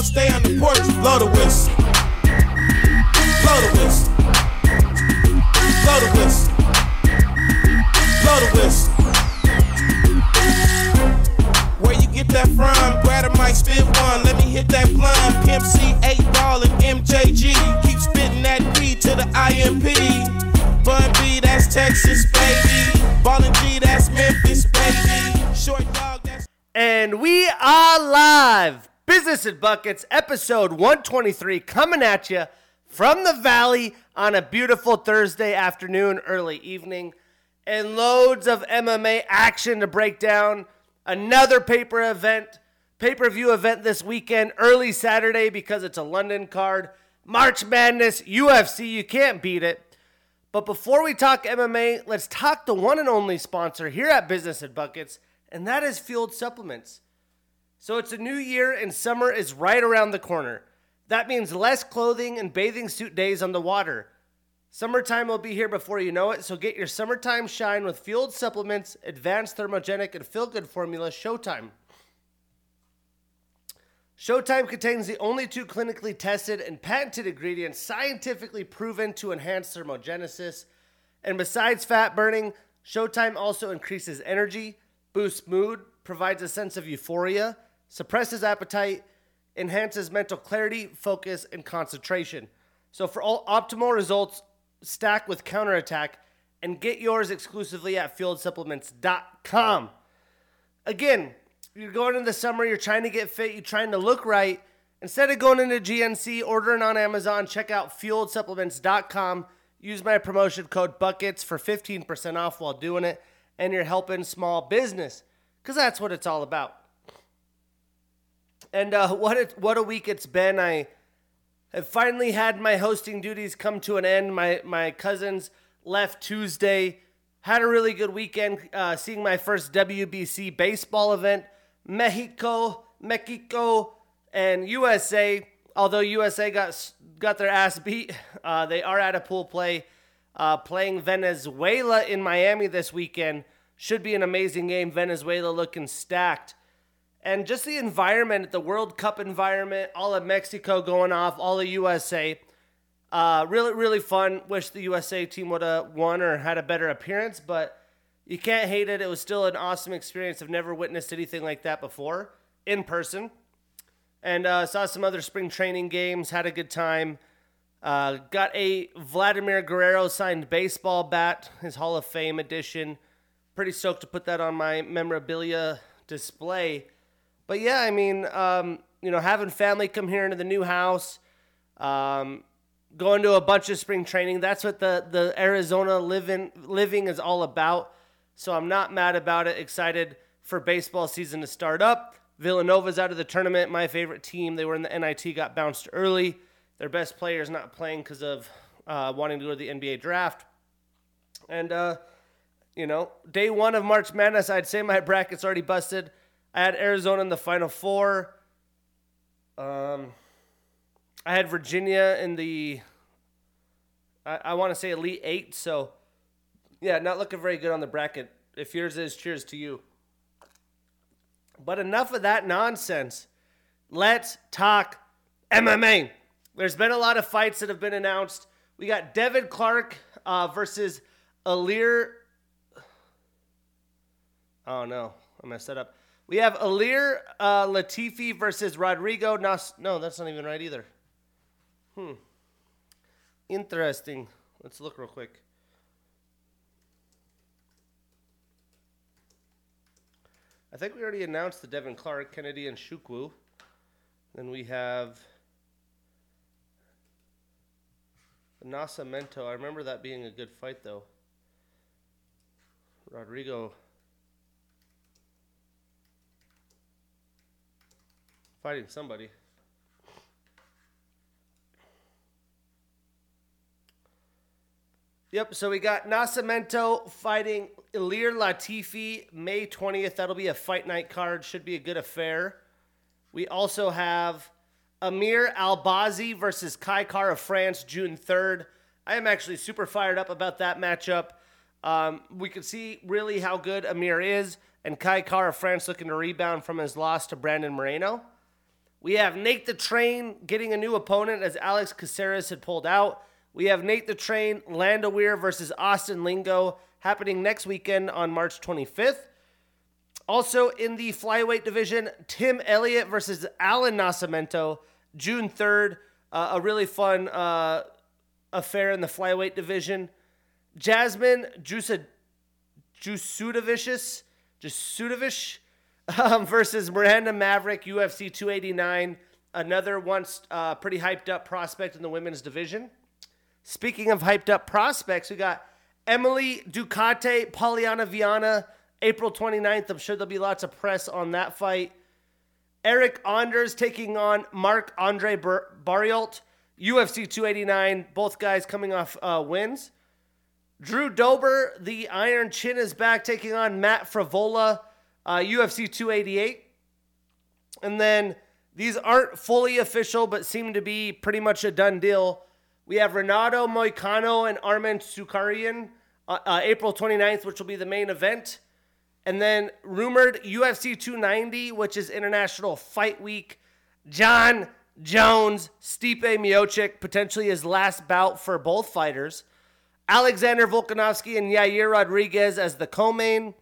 y'all stay on the porch, blow the whistle. And Buckets, episode 123, coming at you from the Valley on a beautiful Thursday afternoon, early evening, and loads of MMA action to break down. Another paper event, pay per view event this weekend, early Saturday because it's a London card. March Madness, UFC, you can't beat it. But before we talk MMA, let's talk the one and only sponsor here at Business and Buckets, and that is Fueled Supplements. So it's a new year and summer is right around the corner. That means less clothing and bathing suit days on the water. Summertime will be here before you know it, so get your summertime shine with Fueled Supplements, Advanced Thermogenic, and Feel Good Formula Showtime. Showtime contains the only two clinically tested and patented ingredients scientifically proven to enhance thermogenesis. And besides fat burning, Showtime also increases energy, boosts mood, provides a sense of euphoria, suppresses appetite, enhances mental clarity, focus, and concentration. So for all optimal results, stack with counterattack and get yours exclusively at fueledsupplements.com. Again, you're going in the summer, you're trying to get fit, you're trying to look right. Instead of going into GNC, ordering on Amazon, check out fueledsupplements.com. Use my promotion code BUCKETS for 15% off while doing it, and you're helping small business because that's what it's all about. And uh, what it, what a week it's been. I have finally had my hosting duties come to an end. My my cousins left Tuesday. Had a really good weekend uh, seeing my first WBC baseball event. Mexico, Mexico, and USA. Although USA got got their ass beat, uh, they are at a pool play, uh, playing Venezuela in Miami this weekend. Should be an amazing game. Venezuela looking stacked. And just the environment, the World Cup environment, all of Mexico going off, all of USA. Uh, really, really fun. Wish the USA team would have won or had a better appearance, but you can't hate it. It was still an awesome experience. I've never witnessed anything like that before in person. And uh, saw some other spring training games, had a good time. Uh, got a Vladimir Guerrero signed baseball bat, his Hall of Fame edition. Pretty stoked to put that on my memorabilia display. But yeah, I mean, um, you know, having family come here into the new house, um, going to a bunch of spring training. That's what the the Arizona living living is all about. So I'm not mad about it. Excited for baseball season to start up. Villanova's out of the tournament. My favorite team. They were in the NIT, got bounced early. Their best players not playing because of uh, wanting to go to the NBA draft. And uh, you know, day one of March Madness, I'd say my bracket's already busted. I had Arizona in the Final Four. Um, I had Virginia in the, I, I want to say Elite Eight. So, yeah, not looking very good on the bracket. If yours is, cheers to you. But enough of that nonsense. Let's talk MMA. There's been a lot of fights that have been announced. We got Devin Clark uh, versus Alir. Oh no, I messed that up. We have Alir uh, Latifi versus Rodrigo. No, that's not even right either. Hmm. Interesting. Let's look real quick. I think we already announced the Devin Clark, Kennedy, Nzechukwu. Then we have Nascimento. I remember that being a good fight, though. Rodrigo fighting somebody. Yep, so we got Nascimento fighting Ilir Latifi May 20th. That'll be a fight night card. Should be a good affair. We also have Amir Albazi versus Kai Kara-France June 3rd. I am actually super fired up about that matchup. Um, we can see really how good Amir is, and Kai Kara-France looking to rebound from his loss to Brandon Moreno. We have Nate the Train getting a new opponent as Alex Caceres had pulled out. We have Nate the Train, Landwehr versus Austin Lingo happening next weekend on March 25th. Also in the flyweight division, Tim Elliott versus Allan Nascimento, June 3rd. Uh, a really fun uh, affair in the flyweight division. Jasmine Jusa, Jasudavicius, um, versus Miranda Maverick, UFC 289. Another once uh, pretty hyped up prospect in the women's division. Speaking of hyped up prospects, we got Emily Ducote, Polyana Viana, April 29th. I'm sure there'll be lots of press on that fight. Eryk Anders taking on Mark Andre Bar- UFC 289. Both guys coming off uh, wins. Drew Dober, the Iron Chin, is back taking on Matt Frevola, uh, UFC 288. And then these aren't fully official, but seem to be pretty much a done deal. We have Renato Moicano and Arman Tsarukyan, uh, uh, April 29th, which will be the main event. And then rumored UFC 290, which is International Fight Week. Jon Jones, Stipe Miocic, potentially his last bout for both fighters. Alexander Volkanovski and Yair Rodriguez as the co-main.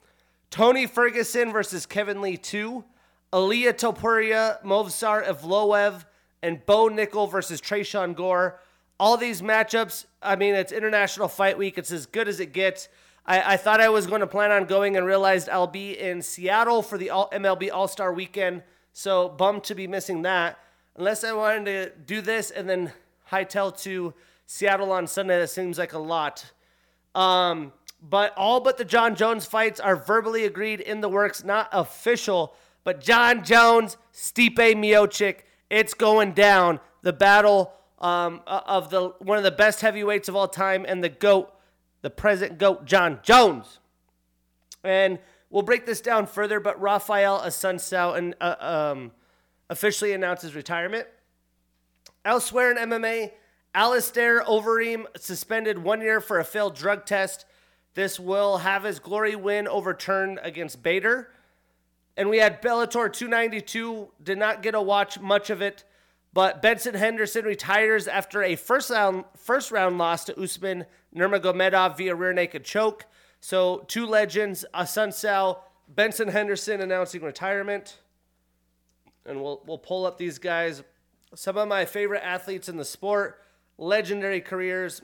Tony Ferguson versus Kevin Lee 2. Ilia Topuria, Movsar Evloev, and Bo Nickal versus Tresean Gore. All these matchups, I mean, it's International Fight Week. It's as good as it gets. I, I thought I was going to plan on going and realized I'll be in Seattle for the All- MLB All Star weekend. So bummed to be missing that. Unless I wanted to do this and then hightail to Seattle on Sunday, that seems like a lot. Um, but all but the Jon Jones fights are verbally agreed in the works, not official. But Jon Jones, Stipe Miocic, it's going down. The battle um, of the one of the best heavyweights of all time and the goat the present GOAT, Jon Jones. And we'll break this down further, but Rafael Assunção and, uh, um, officially announces retirement. Elsewhere in MMA, Alistair Overeem suspended one year for a failed drug test. This will have his glory win overturned against Bader. And we had Bellator 292, did not get to watch much of it. But Benson Henderson retires after a first round first round loss to Usman Nurmagomedov via rear naked choke. So two legends, Assunção, Benson Henderson announcing retirement. And we'll we'll pull up these guys. Some of my favorite athletes in the sport, legendary careers.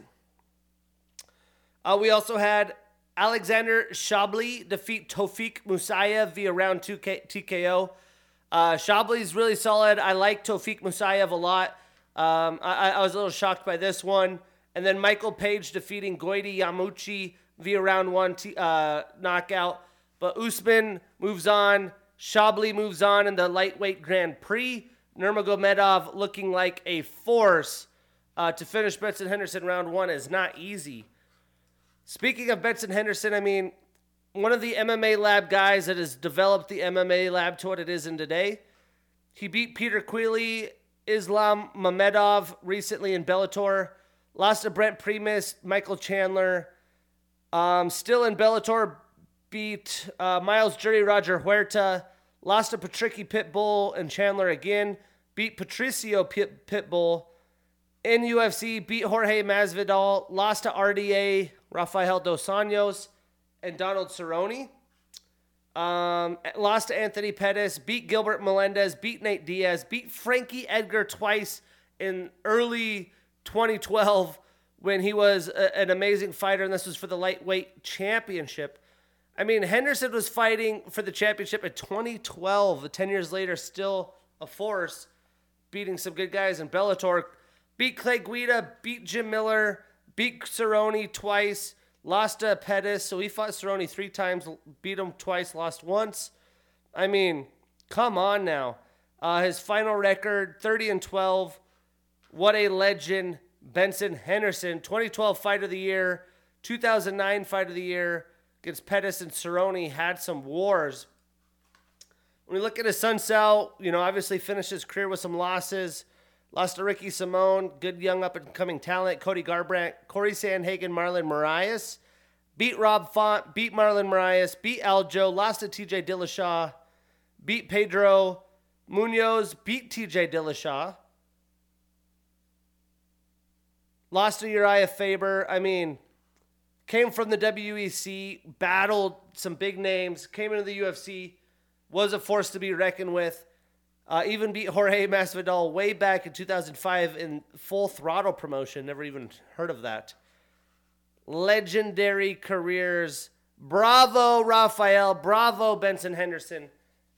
Uh, we also had Alexander Shabli defeat Tofik Musayev via round 2 K- TKO. Uh, Shabli's really solid. I like Tofik Musayev a lot. Um, I, I, was a little shocked by this one. And then Michael Page defeating Goiti Yamauchi via round one t- uh, knockout. But Usman moves on. Shabli moves on in the lightweight Grand Prix. Nurmagomedov looking like a force uh, to finish Benson Henderson round one is not easy. Speaking of Benson Henderson, I mean, one of the MMA lab guys that has developed the MMA lab to what it is in today. He beat Peter Queally, Islam Mamedov recently in Bellator. Lost to Brent Primus, Michael Chandler. Um, still in Bellator, beat uh, Myles Jury, Roger Huerta. Lost to Patricky Pitbull and Chandler again. Beat Patricio Pit- Pitbull. In UFC, beat Jorge Masvidal. Lost to RDA, Rafael Dos Anjos and Donald Cerrone. Um, lost to Anthony Pettis, beat Gilbert Melendez, beat Nate Diaz, beat Frankie Edgar twice in early 2012 when he was a, an amazing fighter, and this was for the lightweight championship. I mean, Henderson was fighting for the championship in 2012. 10 years later, still a force, beating some good guys in Bellator. Beat Clay Guida, beat Jim Miller, beat Cerrone twice. Lost to Pettis, so he fought Cerrone three times, beat him twice, lost once. I mean, come on now. Uh, his final record, 30 and 12. What a legend. Benson Henderson, 2012 Fight of the Year, 2009 Fight of the Year against Pettis and Cerrone, had some wars. When we look at Assunção, you know, obviously finished his career with some losses. Lost to Ricky Simón, good young up and coming talent. Cody Garbrandt, Corey Sandhagen, Marlon Moraes. Beat Rob Font, beat Marlon Moraes, beat Aljo, lost to TJ Dillashaw, beat Pedro, Munhoz beat TJ Dillashaw. Lost to Urijah Faber. I mean, came from the WEC, battled some big names, came into the UFC, was a force to be reckoned with. Uh, even beat Jorge Masvidal way back in 2005 in full throttle promotion. Never even heard of that. Legendary careers. Bravo, Rafael. Bravo, Benson Henderson.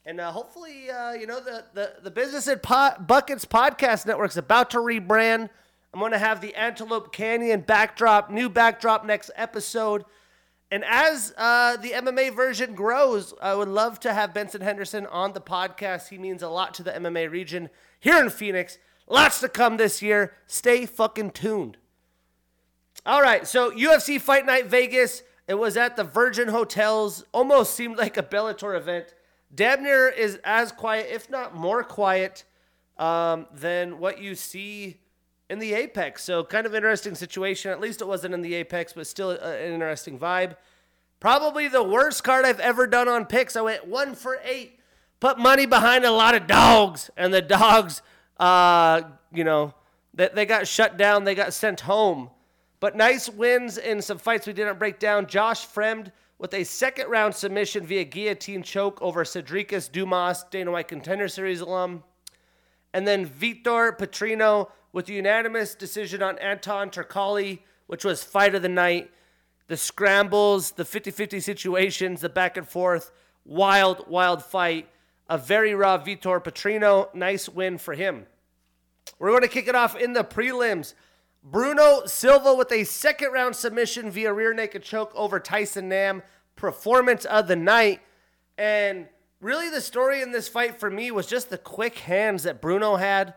And uh, hopefully, uh, you know, the, the, the Business at Pot, Buckets Podcast Network's about to rebrand. I'm going to have the Antelope Canyon backdrop, new backdrop next episode. And as uh, the MMA version grows, I would love to have Benson Henderson on the podcast. He means a lot to the MMA region here in Phoenix. Lots to come this year. Stay fucking tuned. All right, so UFC Fight Night Vegas. It was at the Virgin Hotels. Almost seemed like a Bellator event. Dabner is as quiet, if not more quiet, um, than what you see in the Apex. So kind of interesting situation. At least it wasn't in the Apex, but still an interesting vibe. Probably the worst card I've ever done on picks. I went one for eight, put money behind a lot of dogs, and the dogs, uh, you know, they, they got shut down. They got sent home. But nice wins in some fights we didn't break down. Josh Fremd with a second round submission via guillotine choke over Cedricus Dumas, Dana White Contender Series alum. And then Vitor Petrino with a unanimous decision on Anton Turkalj, which was fight of the night. The scrambles, the 50 50 situations, the back and forth, wild, wild fight. A very raw Vitor Petrino. Nice win for him. We're going to kick it off in the prelims. Bruno Silva with a second round submission via rear naked choke over Tyson Nam. Performance of the night. And really, the story in this fight for me was just the quick hands that Bruno had.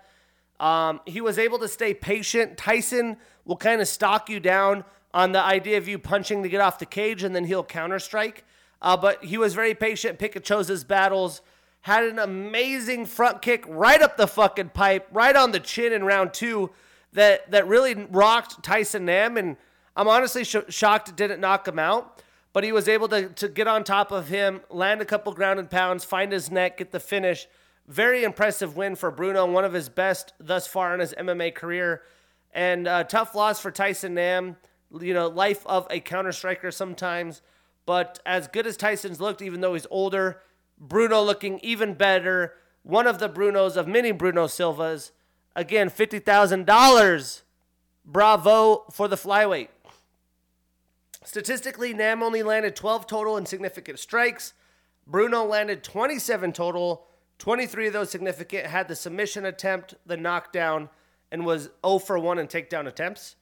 Um, he was able to stay patient. Tyson will kind of stalk you down on the idea of you punching to get off the cage, and then he'll counter strike. Uh, but he was very patient, pick and chose his battles. Had an amazing front kick right up the fucking pipe, right on the chin in round two, that that really rocked Tyson Nam. And I'm honestly sh- shocked it didn't knock him out. But he was able to, to get on top of him, land a couple ground and pounds, find his neck, get the finish. Very impressive win for Bruno, one of his best thus far in his MMA career. And uh, tough loss for Tyson Nam. You know, life of a counter striker sometimes. But as good as Tyson's looked, even though he's older, Bruno looking even better. One of the Brunos of many Bruno Silvas. Again, $50,000. Bravo for the flyweight. Statistically, Nam only landed 12 total in significant strikes. Bruno landed 27 total 23 of those significant had the submission attempt, the knockdown, and was 0 for 1 in takedown attempts.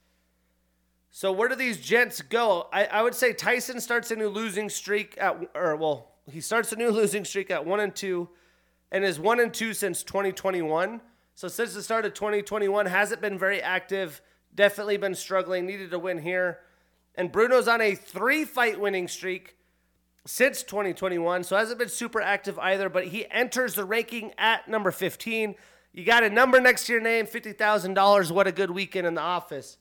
So where do these gents go? I, I would say Tyson starts a new losing streak at or well, he starts a new losing streak at one and two, and is one and two since 2021. So since the start of 2021, hasn't been very active. Definitely been struggling. Needed a win here, and Bruno's on a three fight winning streak since 2021, so hasn't been super active either, but he enters the ranking at number 15. You got a number next to your name, $50,000. What a good weekend in the office.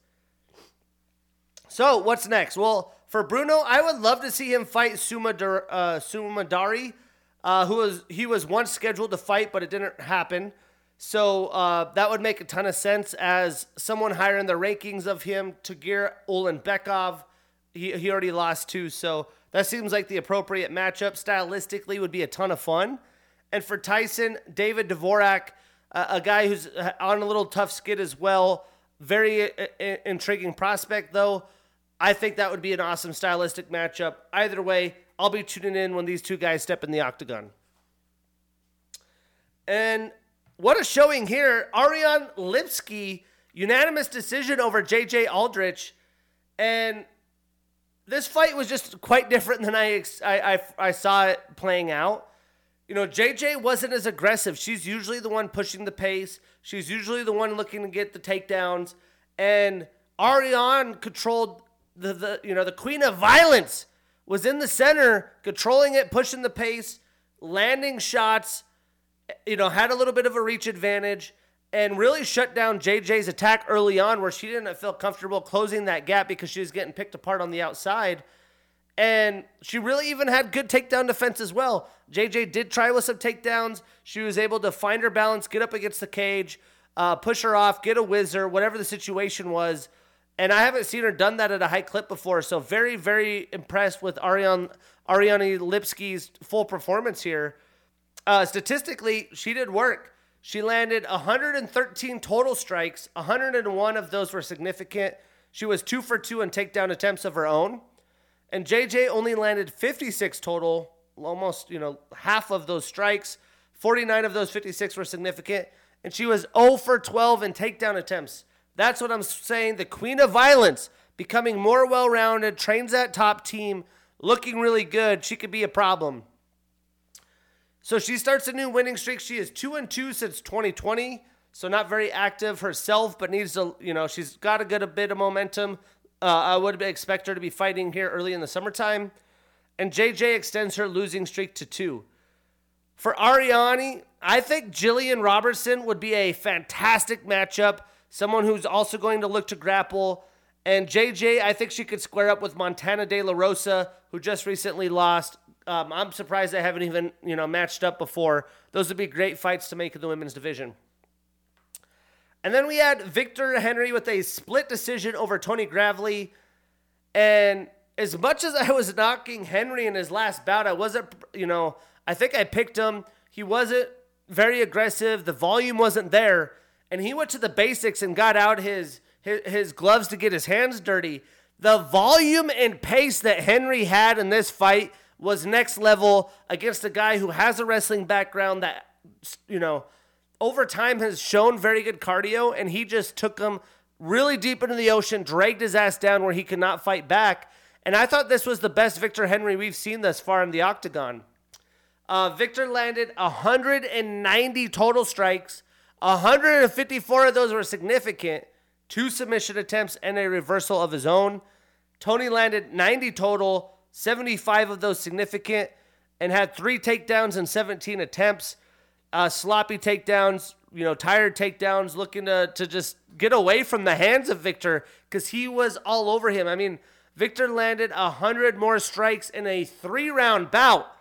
So, what's next? Well, for Bruno, I would love to see him fight Sumudaerji, uh, uh, who was he was once scheduled to fight, but it didn't happen. So uh, that would make a ton of sense as someone higher in the rankings of him, Tagir Ulanbekov. He, he already lost two, so that seems like the appropriate matchup. Stylistically, would be a ton of fun. And for Tyson, David Dvorak, uh, a guy who's uh, on a little tough skid as well. Very uh, intriguing prospect, though. I think that would be an awesome stylistic matchup. Either way, I'll be tuning in when these two guys step in the octagon. And what a showing here. Ariane Lipski, unanimous decision over JJ Aldrich. And this fight was just quite different than I, I, I, I saw it playing out. You know, JJ wasn't as aggressive. She's usually the one pushing the pace. She's usually the one looking to get the takedowns. And Ariane controlled the, the you know, the queen of violence was in the center, controlling it, pushing the pace, landing shots, you know, had a little bit of a reach advantage and really shut down JJ's attack early on where she didn't feel comfortable closing that gap because she was getting picked apart on the outside. And she really even had good takedown defense as well. JJ did try with some takedowns. She was able to find her balance, get up against the cage, uh, push her off, get a whizzer, whatever the situation was. And I haven't seen her done that at a high clip before. So very, very impressed with Ariane Ariane Lipski's full performance here. Uh, statistically, she did work. She landed 113 total strikes. 101 of those were significant. She was two for two in takedown attempts of her own. And JJ only landed 56 total, almost, you know, half of those strikes. 49 of those 56 were significant. And she was 0 for 12 in takedown attempts. That's what I'm saying. The queen of violence, becoming more well rounded, trains that top team, looking really good. She could be a problem. So she starts a new winning streak. She is 2 and 2 since 2020. So not very active herself, but needs to, you know, she's got a good a bit of momentum. Uh, I would expect her to be fighting here early in the summertime. And JJ extends her losing streak to two. For Ariane, I think Jillian Robertson would be a fantastic matchup. Someone who's also going to look to grapple. And JJ, I think she could square up with Montana De La Rosa, who just recently lost. Um, I'm surprised they haven't even you know matched up before. Those would be great fights to make in the women's division. And then we had Victor Henry with a split decision over Tony Gravely. And as much as I was knocking Henry in his last bout, I wasn't, you know, I think I picked him. He wasn't very aggressive. The volume wasn't there. And he went to the basics and got out his, his, his gloves to get his hands dirty. The volume and pace that Henry had in this fight was next level against a guy who has a wrestling background that, you know, over time has shown very good cardio, and he just took him really deep into the ocean, dragged his ass down where he could not fight back. And I thought this was the best Victor Henry we've seen thus far in the octagon. Uh, Victor landed 190 total strikes. 154 of those were significant, two submission attempts, and a reversal of his own. Tony landed 90 total, 75 of those significant, and had three takedowns and 17 attempts. Uh, sloppy takedowns, you know, tired takedowns, looking to, to just get away from the hands of Victor because he was all over him. I mean, Victor landed 100 more strikes in a three round bout.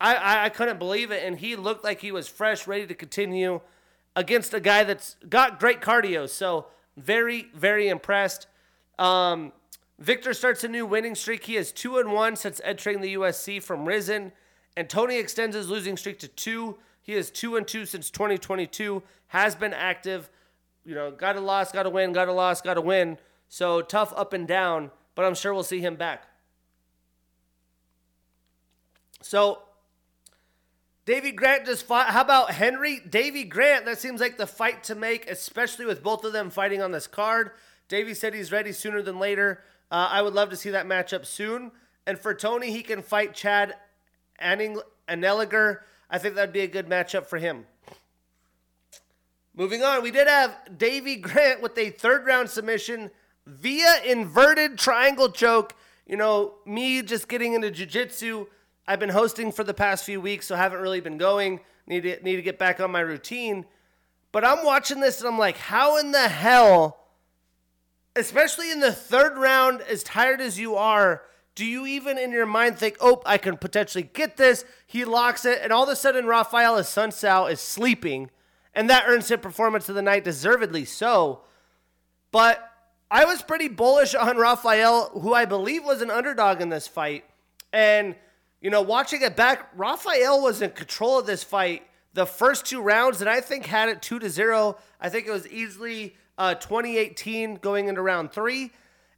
I, I, I couldn't believe it. And he looked like he was fresh, ready to continue against a guy that's got great cardio. So, very, very impressed. Um, Victor starts a new winning streak. He has two and one since entering the UFC from Rizin, and Tony extends his losing streak to two. He is two and two since 2022. Has been active. You know, got a loss, got a win, got a loss, got a win. So tough up and down, but I'm sure we'll see him back. So Davey Grant just fought. How about Henry? Davey Grant, that seems like the fight to make, especially with both of them fighting on this card. Davey said he's ready sooner than later. Uh, I would love to see that matchup soon. And for Tony, he can fight Chad Anning- Anheliger. I think that'd be a good matchup for him. Moving on, we did have Davey Grant with a third round submission via inverted triangle choke. You know, me just getting into jiu-jitsu. I've been hosting for the past few weeks, so haven't really been going. Need to need to get back on my routine. But I'm watching this and I'm like, how in the hell especially in the third round, as tired as you are, do you even in your mind think, oh, I can potentially get this? He locks it, and all of a sudden, Rafael Assunção is sleeping, and that earns him performance of the night, deservedly so. But I was pretty bullish on Rafael, who I believe was an underdog in this fight. And, you know, watching it back, Rafael was in control of this fight the first two rounds, and I think had it two to zero. I think it was easily uh, 2018 going into round three.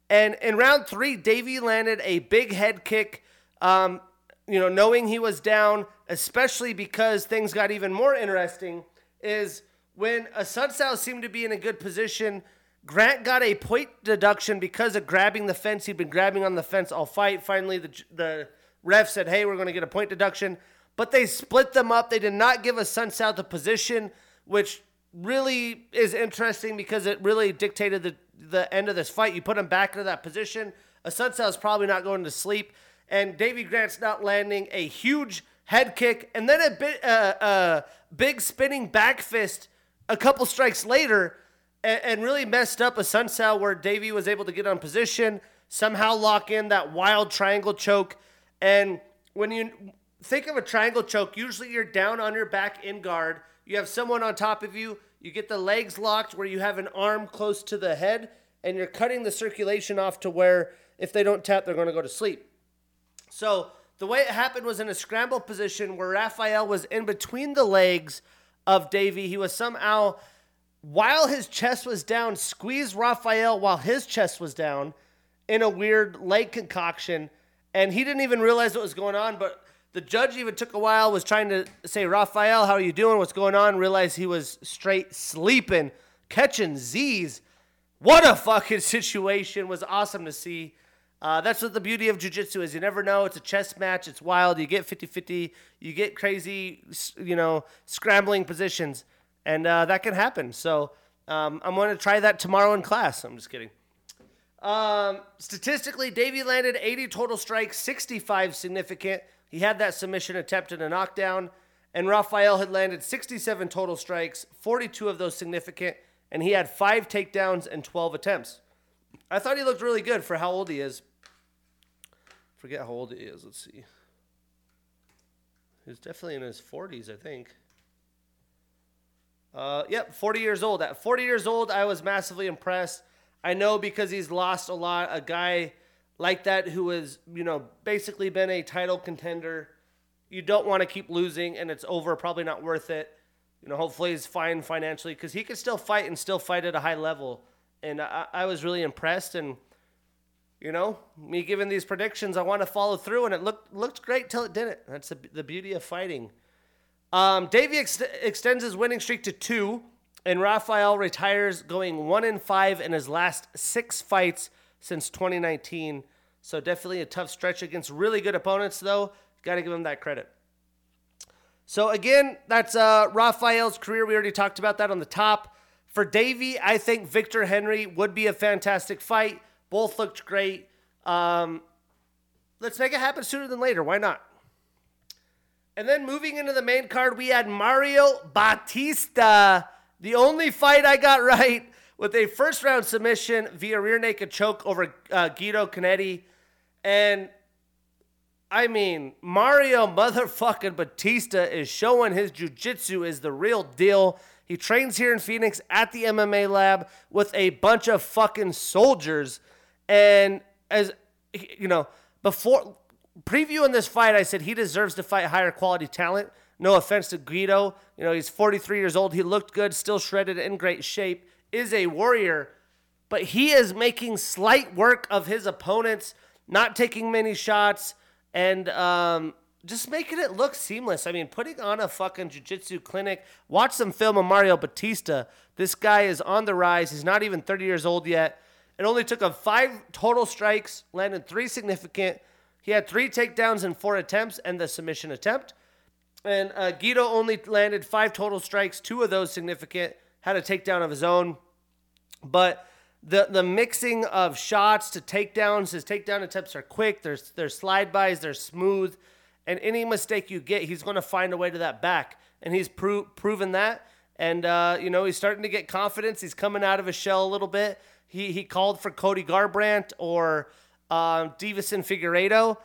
And in round three, Davey landed a big head kick, um, you know, knowing he was down, especially because things got even more interesting, is when Assunção seemed to be in a good position, Grant got a point deduction because of grabbing the fence. He'd been grabbing on the fence all fight. Finally, the, the ref said, hey, we're going to get a point deduction. But they split them up. They did not give Assunção the position, which really is interesting because it really dictated the, the end of this fight. You put him back into that position. A Assunção is probably not going to sleep, and Davey Grant's not landing a huge head kick and then a bit uh, uh, big spinning back fist a couple strikes later and, really messed up a Assunção where Davey was able to get on position, somehow lock in that wild triangle choke. And when you think of a triangle choke, usually you're down on your back in guard. You have someone on top of you. You get the legs locked where you have an arm close to the head, and you're cutting the circulation off to where if they don't tap, they're going to go to sleep. So the way it happened was in a scramble position where Rafael was in between the legs of Davey. He was somehow, while his chest was down, squeezed Rafael while his chest was down in a weird leg concoction. And he didn't even realize what was going on, but the judge even took a while, was trying to say, Rafael, how are you doing? What's going on? Realized he was straight sleeping, catching Z's. What a fucking situation. Was awesome to see. Uh, that's what the beauty of jiu-jitsu is. You never know. It's a chess match. It's wild. You get 50-50. You get crazy, you know, scrambling positions. And uh, that can happen. So um, I'm going to try that tomorrow in class. I'm just kidding. Um, statistically, Davey landed 80 total strikes, 65 significant. He had that submission attempt and a knockdown. And Rafael had landed 67 total strikes, 42 of those significant. And he had five takedowns and 12 attempts. I thought he looked really good for how old he is. Forget how old he is. Let's see. He's definitely in his 40s, I think. Uh, yep, 40 years old. At 40 years old, I was massively impressed. I know because he's lost a lot. A guy like that who has, you know, basically been a title contender. You don't want to keep losing, and it's over. Probably not worth it. You know, hopefully he's fine financially because he can still fight and still fight at a high level. And I, I was really impressed and you know, me giving these predictions, I want to follow through, and it looked looked great till it didn't. That's the, the beauty of fighting. Um, Davey ex- extends his winning streak to two, and Rafael retires going one in five in his last six fights since 2019. So definitely a tough stretch against really good opponents, though. Got to give him that credit. So again, that's uh, Rafael's career. We already talked about that on the top. For Davey, I think Victor Henry would be a fantastic fight. Both looked great. Um, let's make it happen sooner than later. Why not? And then moving into the main card, we had Mario Bautista. The only fight I got right with a first round submission via rear naked choke over uh, Guido Canetti. And I mean, Mario motherfucking Bautista is showing his jujitsu is the real deal. He trains here in Phoenix at the MMA lab with a bunch of fucking soldiers. And as you know, before previewing this fight, I said he deserves to fight higher quality talent. No offense to Guido. You know, he's 43 years old. He looked good, still shredded, in great shape, is a warrior. But he is making slight work of his opponents, not taking many shots, and um, just making it look seamless. I mean, putting on a fucking jiu-jitsu clinic. Watch some film of Mario Bautista. This guy is on the rise. He's not even 30 years old yet. It only took him five total strikes, landed three significant. He had three takedowns in four attempts and the submission attempt. And uh, Guido only landed five total strikes, two of those significant, had a takedown of his own. But the the mixing of shots to takedowns, his takedown attempts are quick. There's there's slide bys, they're smooth, and any mistake you get, he's going to find a way to that back, and he's pro- proven that. And uh, you know he's starting to get confidence. He's coming out of his shell a little bit. He he called for Cody Garbrandt or um, Deiveson Figueiredo.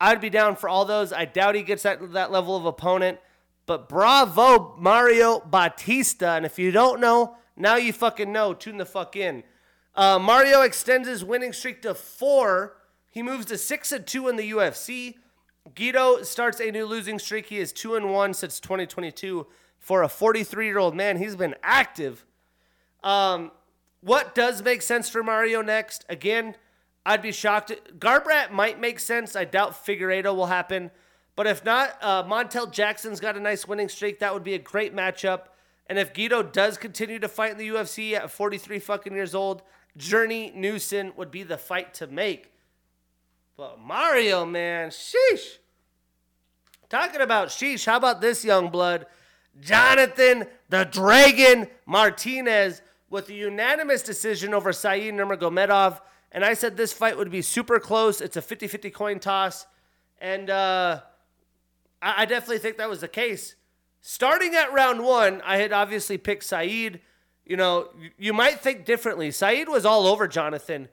I'd be down for all those. I doubt he gets that that level of opponent. But bravo, Mario Bautista. And if you don't know, now you fucking know. Tune the fuck in. Uh, Mario extends his winning streak to four. He moves to six and two in the UFC. Guido starts a new losing streak. He is two and one since 2022. For a 43 year old man, he's been active. Um, what does make sense for Mario next? Again, I'd be shocked. Garbrandt might make sense. I doubt Figueiredo will happen. But if not, uh, Montel Jackson's got a nice winning streak. That would be a great matchup. And if Guido does continue to fight in the UFC at 43 fucking years old, Journey Newson would be the fight to make. But Mario, man, sheesh. Talking about sheesh, how about this young blood? Jonathan the Dragon Martinez with a unanimous decision over Said Nurmagomedov. And I said this fight would be super close. It's a 50 50 coin toss. And uh, I, I definitely think that was the case. Starting at round one, I had obviously picked Said. You know, you might think differently. Said was all over Jonathan.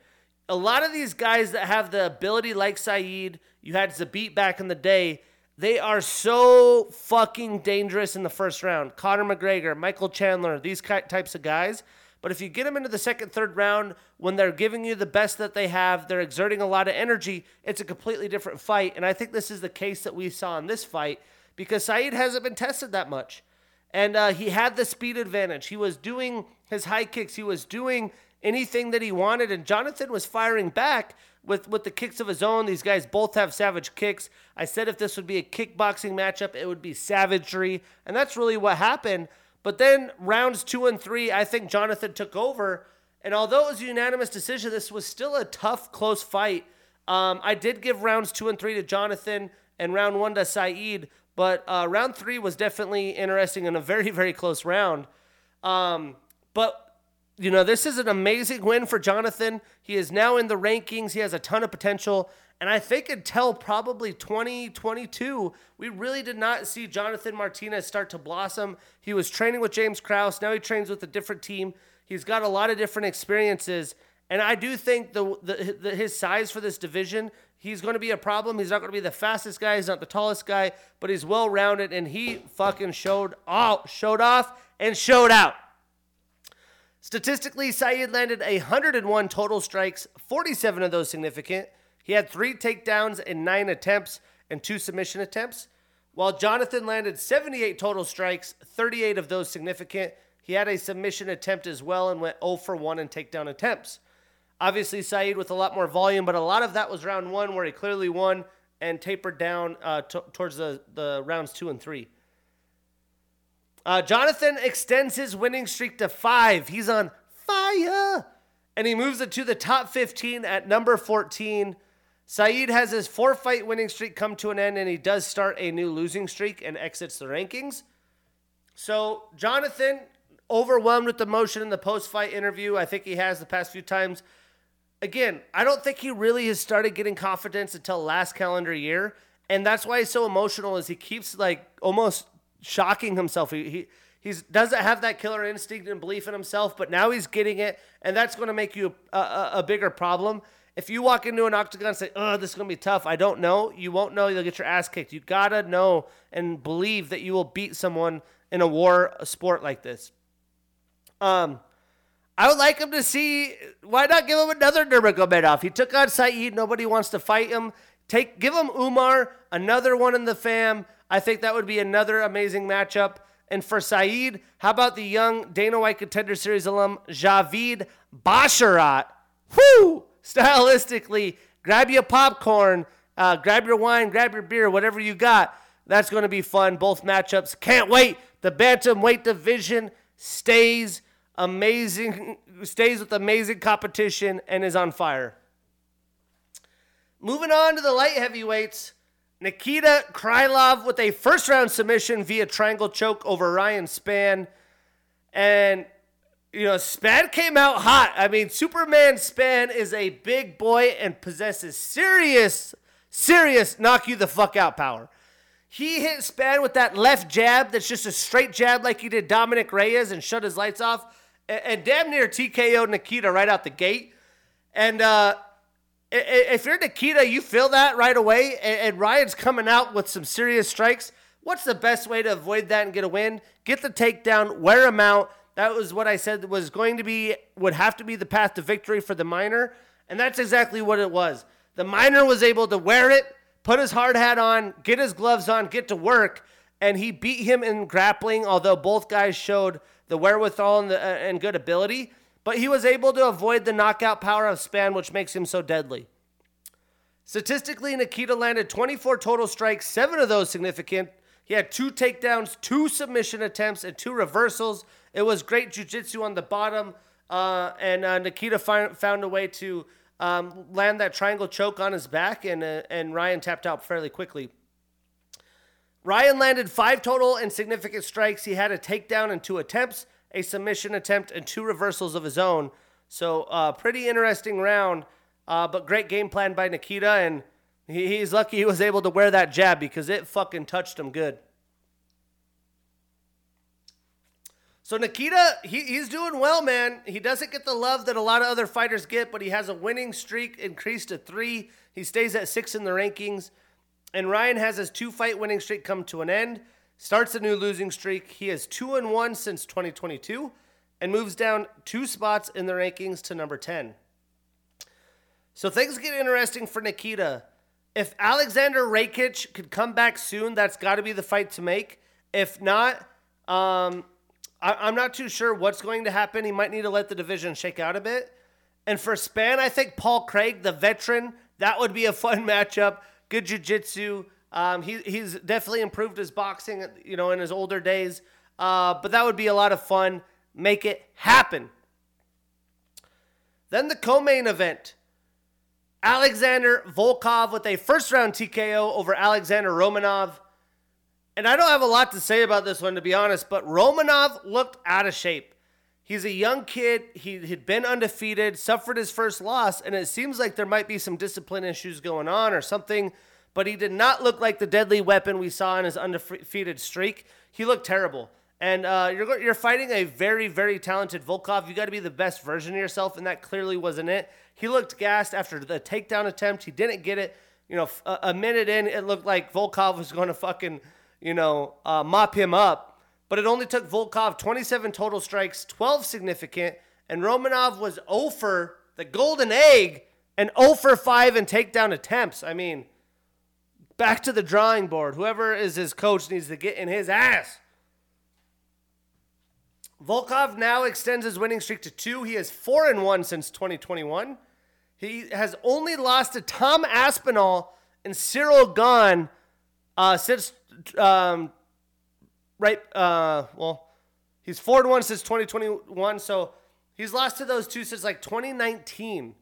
a lot of these guys that have the ability like Said, you had Zabit back in the day, they are so fucking dangerous in the first round. Conor McGregor, Michael Chandler, these types of guys. But if you get them into the second, third round, when they're giving you the best that they have, they're exerting a lot of energy, it's a completely different fight. And I think this is the case that we saw in this fight because Said hasn't been tested that much. And uh, he had the speed advantage. He was doing his high kicks, he was doing anything that he wanted. And Jonathan was firing back with, with the kicks of his own. These guys both have savage kicks. I said if this would be a kickboxing matchup, it would be savagery. And that's really what happened. But then rounds two and three, I think Jonathan took over. And although it was a unanimous decision, this was still a tough, close fight. Um, I did give rounds two and three to Jonathan and round one to Said, but uh, round three was definitely interesting and a very, very close round. Um, but you know, this is an amazing win for Jonathan. He is now in the rankings. He has a ton of potential. And I think until probably 2022, we really did not see Jonathan Martinez start to blossom. He was training with James Krause. Now he trains with a different team. He's got a lot of different experiences. And I do think the, the, the his size for this division, he's going to be a problem. He's not going to be the fastest guy. He's not the tallest guy, but he's well rounded. And he fucking showed off, showed off and showed out. Statistically, Said landed 101 total strikes, 47 of those significant. He had three takedowns in nine attempts and two submission attempts, while Jonathan landed 78 total strikes, 38 of those significant. He had a submission attempt as well and went 0 for 1 in takedown attempts. Obviously, Said with a lot more volume, but a lot of that was round one where he clearly won and tapered down uh, t- towards the, the rounds two and three. Uh, Jonathan extends his winning streak to five. He's on fire. And he moves it to the top 15 at number 14 Said has his four fight winning streak come to an end and he does start a new losing streak and exits the rankings. So, Jonathan, overwhelmed with emotion in the post fight interview, I think he has the past few times. Again, I don't think he really has started getting confidence until last calendar year. And that's why he's so emotional, is he keeps like almost shocking himself. He, he he doesn't have that killer instinct and belief in himself, but now he's getting it, and that's going to make you a, a, a bigger problem. If you walk into an octagon and say, oh, this is going to be tough, I don't know, you won't know. You'll get your ass kicked. You got to know and believe that you will beat someone in a war a sport like this. Um, I would like him to see, why not give him another Nurmagomedov? He took on Said. Nobody wants to fight him. Take, give him Umar, another one in the fam. I think that would be another amazing matchup. And for Said, how about the young Dana White Contender Series alum Javid Basharat? Whoo! Stylistically, grab your popcorn, uh, grab your wine, grab your beer, whatever you got. That's going to be fun. Both matchups. Can't wait. The bantamweight division stays amazing, stays with amazing competition and is on fire. Moving on to the light heavyweights. Nikita Krylov with a first round submission via triangle choke over Ryan Spann. And you know, Spann came out hot. I mean, Superman Spann is a big boy and possesses serious, serious knock you the fuck out power. He hit Spann with that left jab that's just a straight jab like he did Dominick Reyes and shut his lights off and, and damn near TKO Nikita right out the gate. And uh, if you're Nikita, you feel that right away, and, and Ryan's coming out with some serious strikes. What's the best way to avoid that and get a win? Get the takedown, wear him out, that was what I said was going to be, would have to be the path to victory for the miner. And that's exactly what it was. The miner was able to wear it, put his hard hat on, get his gloves on, get to work, and he beat him in grappling, although both guys showed the wherewithal and, the, uh, and good ability. But he was able to avoid the knockout power of Spann, which makes him so deadly. Statistically, Nikita landed 24 total strikes, seven of those significant. He had two takedowns, two submission attempts, and two reversals. It was great jujitsu on the bottom, uh, and uh, Nikita find, found a way to um, land that triangle choke on his back, and uh, and Ryan tapped out fairly quickly. Ryan landed five total and significant strikes. He had a takedown and two attempts, a submission attempt, and two reversals of his own. So, uh, pretty interesting round, uh, but great game plan by Nikita, and he's lucky he was able to wear that jab because it fucking touched him good. So Nikita, he, he's doing well, man. He doesn't get the love that a lot of other fighters get, but he has a winning streak increased to three. He stays at six in the rankings. And Ryan has his two fight winning streak come to an end, starts a new losing streak. He is two and one since 2022 and moves down two spots in the rankings to number 10. So things get interesting for Nikita. If Alexander Rakic could come back soon, that's got to be the fight to make. If not, um, I, am not too sure what's going to happen. He might need to let the division shake out a bit. And for Spann, I think Paul Craig, the veteran, that would be a fun matchup. Good jiu-jitsu. Um, he, he's definitely improved his boxing, you know, in his older days. Uh, but that would be a lot of fun. Make it happen. Then the co-main event. Alexander Volkov with a first round TKO over Alexander Romanov. And I don't have a lot to say about this one, to be honest, but Romanov looked out of shape. He's a young kid. He had been undefeated, suffered his first loss, and it seems like there might be some discipline issues going on or something, but he did not look like the deadly weapon we saw in his undefeated streak. He looked terrible. And uh, you're, you're fighting a very, very talented Volkov. You got to be the best version of yourself, and that clearly wasn't it. He looked gassed after the takedown attempt. He didn't get it. You know, a, a minute in, it looked like Volkov was going to fucking – you know, uh, mop him up. But it only took Volkov 27 total strikes, 12 significant, and Romanov was 0 for the golden egg and 0 for 5 in takedown attempts. I mean, back to the drawing board. Whoever is his coach needs to get in his ass. Volkov now extends his winning streak to two. He is 4 and 1 since 2021. He has only lost to Tom Aspinall and Cyril Gane uh, since um, right. Uh, well, he's four to one since 2021, so he's lost to those two since like 2019.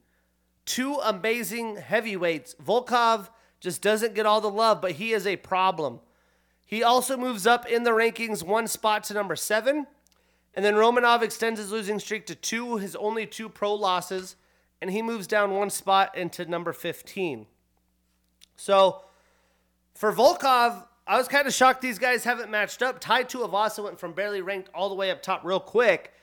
Two amazing heavyweights. Volkov just doesn't get all the love, but he is a problem. He also moves up in the rankings one spot to number seven. And then Romanov extends his losing streak to two, his only two pro losses, and he moves down one spot into number 15. So for Volkov, I was kind of shocked these guys haven't matched up. Tai Tuivasa went from barely ranked all the way up top real quick.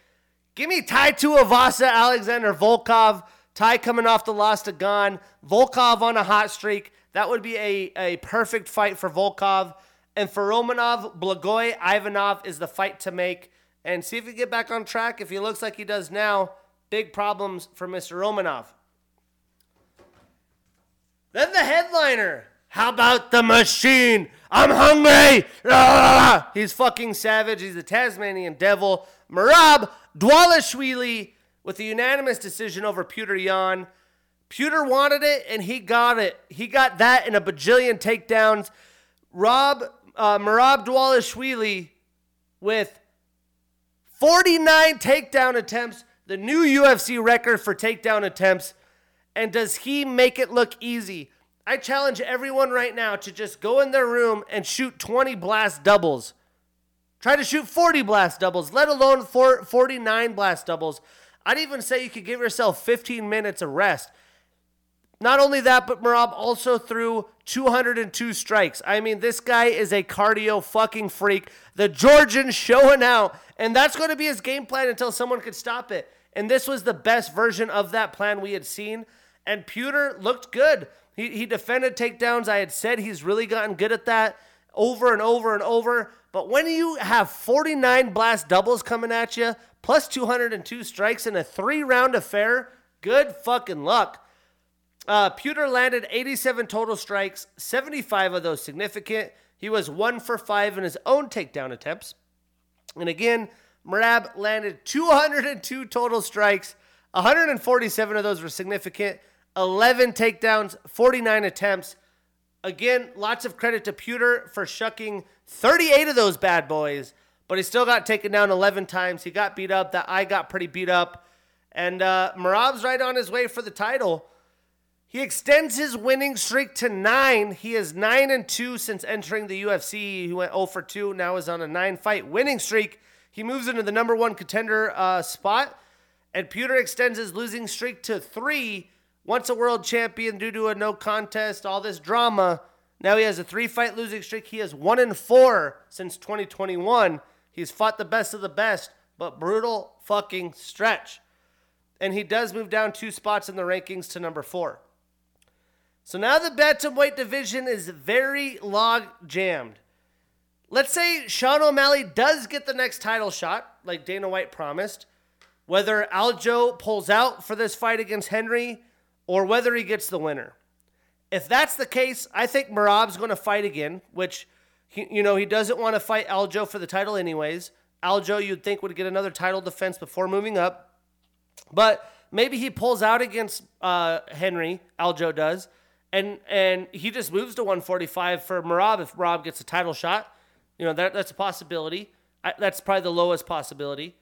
Give me Tai Tuivasa, Alexander Volkov. Tai coming off the loss to Gane. Volkov on a hot streak. That would be a, a perfect fight for Volkov. And for Romanov, Blagoy Ivanov is the fight to make. And see if he get back on track. If he looks like he does now, big problems for Mr. Romanov. Then the headliner. How about the machine? I'm hungry. Ah! He's fucking savage. He's a Tasmanian devil. Merab Dvalishvili with a unanimous decision over Petr Yan. Petr wanted it and he got it. He got that in a bajillion takedowns. Rob uh, Merab Dvalishvili with 49 takedown attempts, the new UFC record for takedown attempts. And does he make it look easy? I challenge everyone right now to just go in their room and shoot 20 blast doubles. Try to shoot 40 blast doubles, let alone 49 blast doubles. I'd even say you could give yourself 15 minutes of rest. Not only that, but Merab also threw 202 strikes. I mean, this guy is a cardio fucking freak. The Georgian showing out. And that's going to be his game plan until someone could stop it. And this was the best version of that plan we had seen. And Petr looked good. He, he defended takedowns. I had said he's really gotten good at that over and over and over. But when you have 49 blast doubles coming at you, plus 202 strikes in a three round affair, good fucking luck. Uh, Petr landed 87 total strikes, 75 of those significant. He was one for five in his own takedown attempts. And again, Merab landed 202 total strikes, 147 of those were significant. 11 takedowns, 49 attempts. Again, lots of credit to Petr for shucking 38 of those bad boys, but he still got taken down 11 times. He got beat up. That eye got pretty beat up. And uh, Merab's right on his way for the title. He extends his winning streak to nine. He is nine and two since entering the UFC. He went 0 for 2. Now is on a nine fight winning streak. He moves into the number one contender uh, spot. And Petr extends his losing streak to three once a world champion due to a no contest, all this drama. Now he has a three fight losing streak. He has one in four since 2021. He's fought the best of the best, but brutal fucking stretch. And he does move down two spots in the rankings to number four. So now the bantamweight division is very log jammed. Let's say Sean O'Malley does get the next title shot, like Dana White promised. Whether Aljo pulls out for this fight against Henry or whether he gets the winner. If that's the case, I think Merab's going to fight again, which, he, you know, he doesn't want to fight Aljo for the title anyways. Aljo, you'd think, would get another title defense before moving up. But maybe he pulls out against uh, Henry, Aljo does, and and he just moves to 145 for Merab if Merab gets a title shot. You know, that, that's a possibility. I, that's probably the lowest possibility.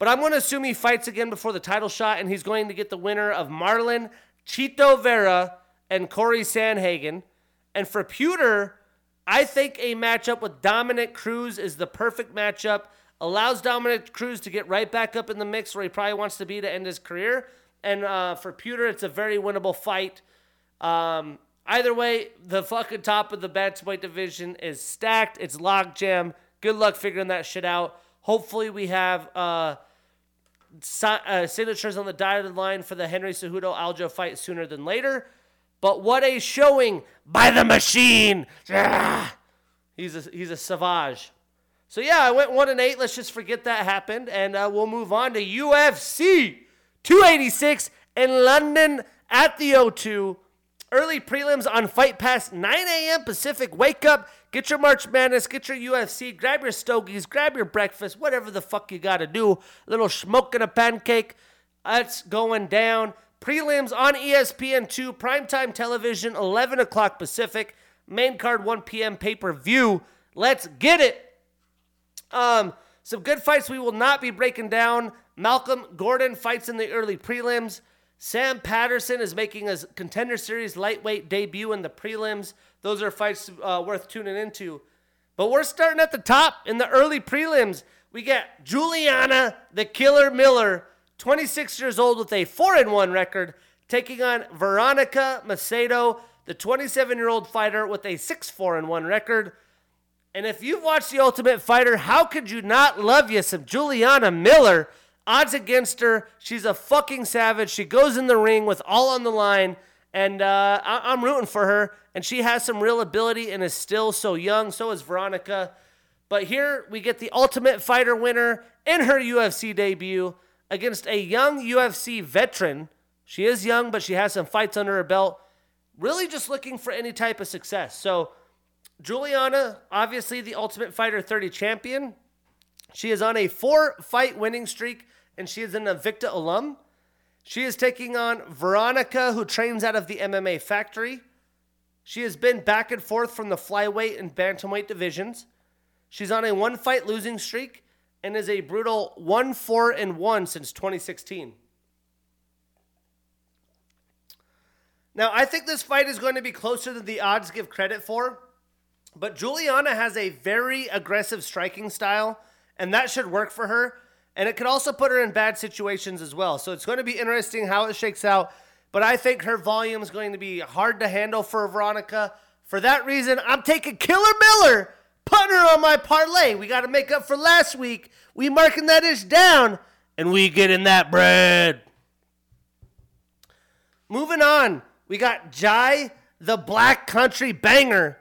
But I'm going to assume he fights again before the title shot, and he's going to get the winner of Marlon Chito Vera and Corey Sandhagen. And for Petr, I think a matchup with Dominick Cruz is the perfect matchup. Allows Dominick Cruz to get right back up in the mix where he probably wants to be to end his career. And uh, for Petr, it's a very winnable fight. Um, either way, the fucking top of the bantamweight division is stacked. It's logjam. Good luck figuring that shit out. Hopefully, we have uh, si- uh, signatures on the dotted line for the Henry Cejudo Aljo fight sooner than later. But what a showing by the machine! He's a he's a savage. So yeah, I went one and eight. Let's just forget that happened, and uh, we'll move on to UFC 286 in London at the O2. Early prelims on Fight Pass, 9 a.m. Pacific. Wake up, get your March Madness, get your UFC, grab your stogies, grab your breakfast, whatever the fuck you gotta do. A little smoke and a pancake. That's going down. Prelims on E ESPN2, primetime television, 11 o'clock Pacific. Main card, 1 p.m. pay per view. Let's get it. Um, some good fights we will not be breaking down. Malcolm Gordon fights in the early prelims. Sam Patterson is making his contender series lightweight debut in the prelims. Those are fights uh, worth tuning into. But we're starting at the top in the early prelims. We get Juliana the Killer Miller, 26 years old with a 4 and 1 record, taking on Veronica Macedo, the 27 year old fighter with a 6 4 and 1 record. And if you've watched The Ultimate Fighter, how could you not love you some Juliana Miller? Odds against her. She's a fucking savage. She goes in the ring with all on the line. And uh, I- I'm rooting for her. And she has some real ability and is still so young. So is Veronica. But here we get the Ultimate Fighter winner in her UFC debut against a young UFC veteran. She is young, but she has some fights under her belt. Really just looking for any type of success. So, Juliana, obviously the Ultimate Fighter 30 champion. She is on a four fight winning streak and she is an Invicta alum. She is taking on Veronica, who trains out of the MMA factory. She has been back and forth from the flyweight and bantamweight divisions. She's on a one fight losing streak and is a brutal 1 4 and 1 since 2016. Now, I think this fight is going to be closer than the odds give credit for, but Juliana has a very aggressive striking style, and that should work for her. And it could also put her in bad situations as well. So it's going to be interesting how it shakes out. But I think her volume is going to be hard to handle for Veronica. For that reason, I'm taking Killer Miller, putting her on my parlay. We got to make up for last week. We marking that ish down, and we getting that bread. Moving on, we got Jai, the Black Country Banger.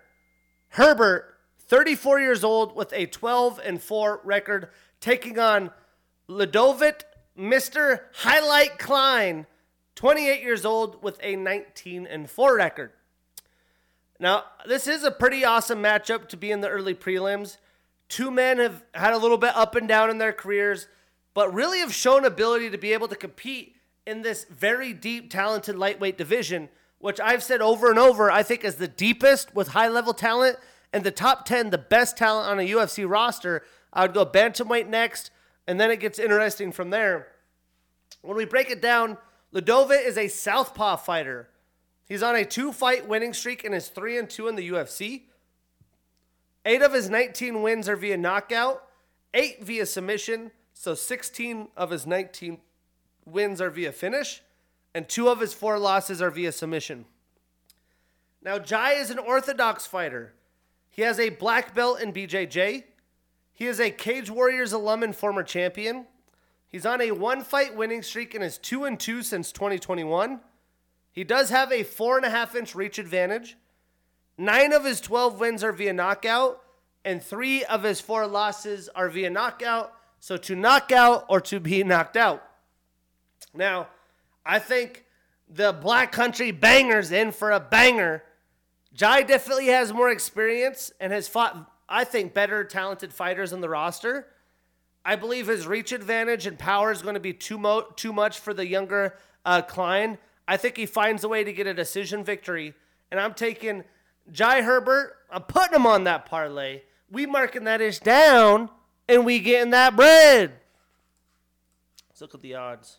Herbert, 34 years old with a 12 and 4 record, taking on Ludovit Mr. Highlight Klein, 28 years old with a 19 and 4 record. Now, this is a pretty awesome matchup to be in the early prelims. Two men have had a little bit up and down in their careers, but really have shown ability to be able to compete in this very deep, talented lightweight division, which I've said over and over, I think is the deepest with high level talent and the top 10, the best talent on a UFC roster. I would go bantamweight next, and then it gets interesting from there. When we break it down, Ludovit is a southpaw fighter. He's on a two fight winning streak and is 3 and 2 in the UFC. Eight of his 19 wins are via knockout, eight via submission, so 16 of his 19 wins are via finish, and two of his four losses are via submission. Now, Jai is an orthodox fighter. He has a black belt in BJJ. He is a Cage Warriors alum and former champion. He's on a one fight winning streak and is 2 and 2 since 2021. He does have a 4.5 inch reach advantage. Nine of his 12 wins are via knockout, and three of his four losses are via knockout. So to knock out or to be knocked out. Now, I think the Black Country Bangers in for a banger. Jai definitely has more experience and has fought, I think, better talented fighters on the roster. I believe his reach advantage and power is going to be too, mo- too much for the younger uh, Klein. I think he finds a way to get a decision victory. And I'm taking Jai Herbert. I'm putting him on that parlay. We marking that ish down, and we getting that bread. Let's look at the odds.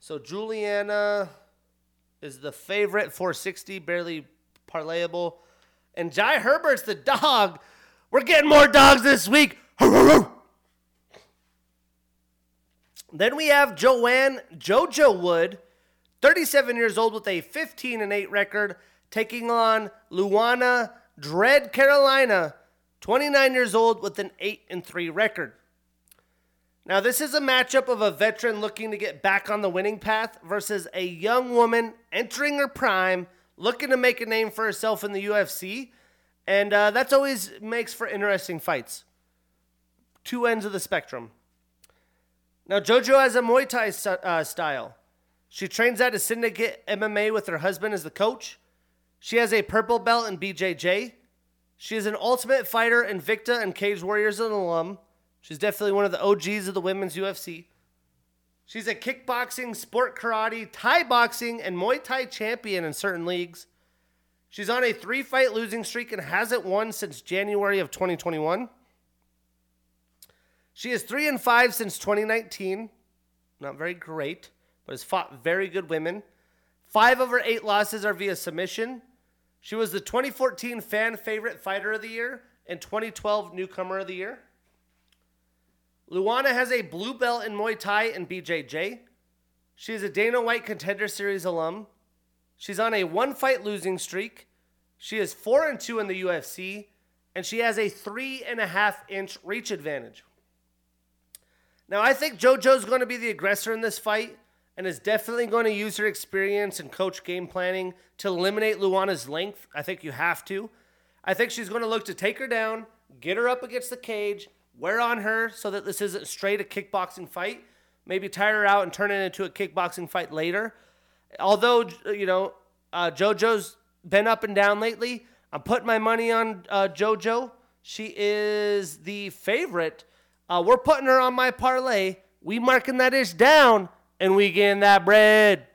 So Juliana is the favorite, 460, barely parlayable. And Jai Herbert's the dog. We're getting more dogs this week. Then we have Joanne JoJo Wood, 37 years old with a 15 and 8 record, taking on Luana Dread Carolina, 29 years old with an 8 and 3 record. Now, this is a matchup of a veteran looking to get back on the winning path versus a young woman entering her prime, looking to make a name for herself in the UFC. And uh, that's always makes for interesting fights. Two ends of the spectrum. Now, JoJo has a Muay Thai uh, style. She trains at a syndicate MMA with her husband as the coach. She has a purple belt in BJJ. She is an Ultimate Fighter, Invicta, and Cage Warriors alum. She's definitely one of the OGs of the women's UFC. She's a kickboxing, sport karate, Thai boxing, and Muay Thai champion in certain leagues. She's on a three fight losing streak and hasn't won since January of 2021. She is 3 and 5 since 2019. Not very great, but has fought very good women. Five of her eight losses are via submission. She was the 2014 fan favorite fighter of the year and 2012 newcomer of the year. Luana has a blue belt in Muay Thai and BJJ. She is a Dana White Contender Series alum. She's on a one fight losing streak. She is 4 and 2 in the UFC, and she has a three and a half inch reach advantage. Now, I think JoJo's going to be the aggressor in this fight and is definitely going to use her experience and coach game planning to eliminate Luana's length. I think you have to. I think she's going to look to take her down, get her up against the cage, wear on her so that this isn't straight a kickboxing fight. Maybe tire her out and turn it into a kickboxing fight later. Although, you know, uh, JoJo's been up and down lately, I'm putting my money on uh, JoJo. She is the favorite. Uh, we're putting her on my parlay. We marking that ish down and we getting that bread.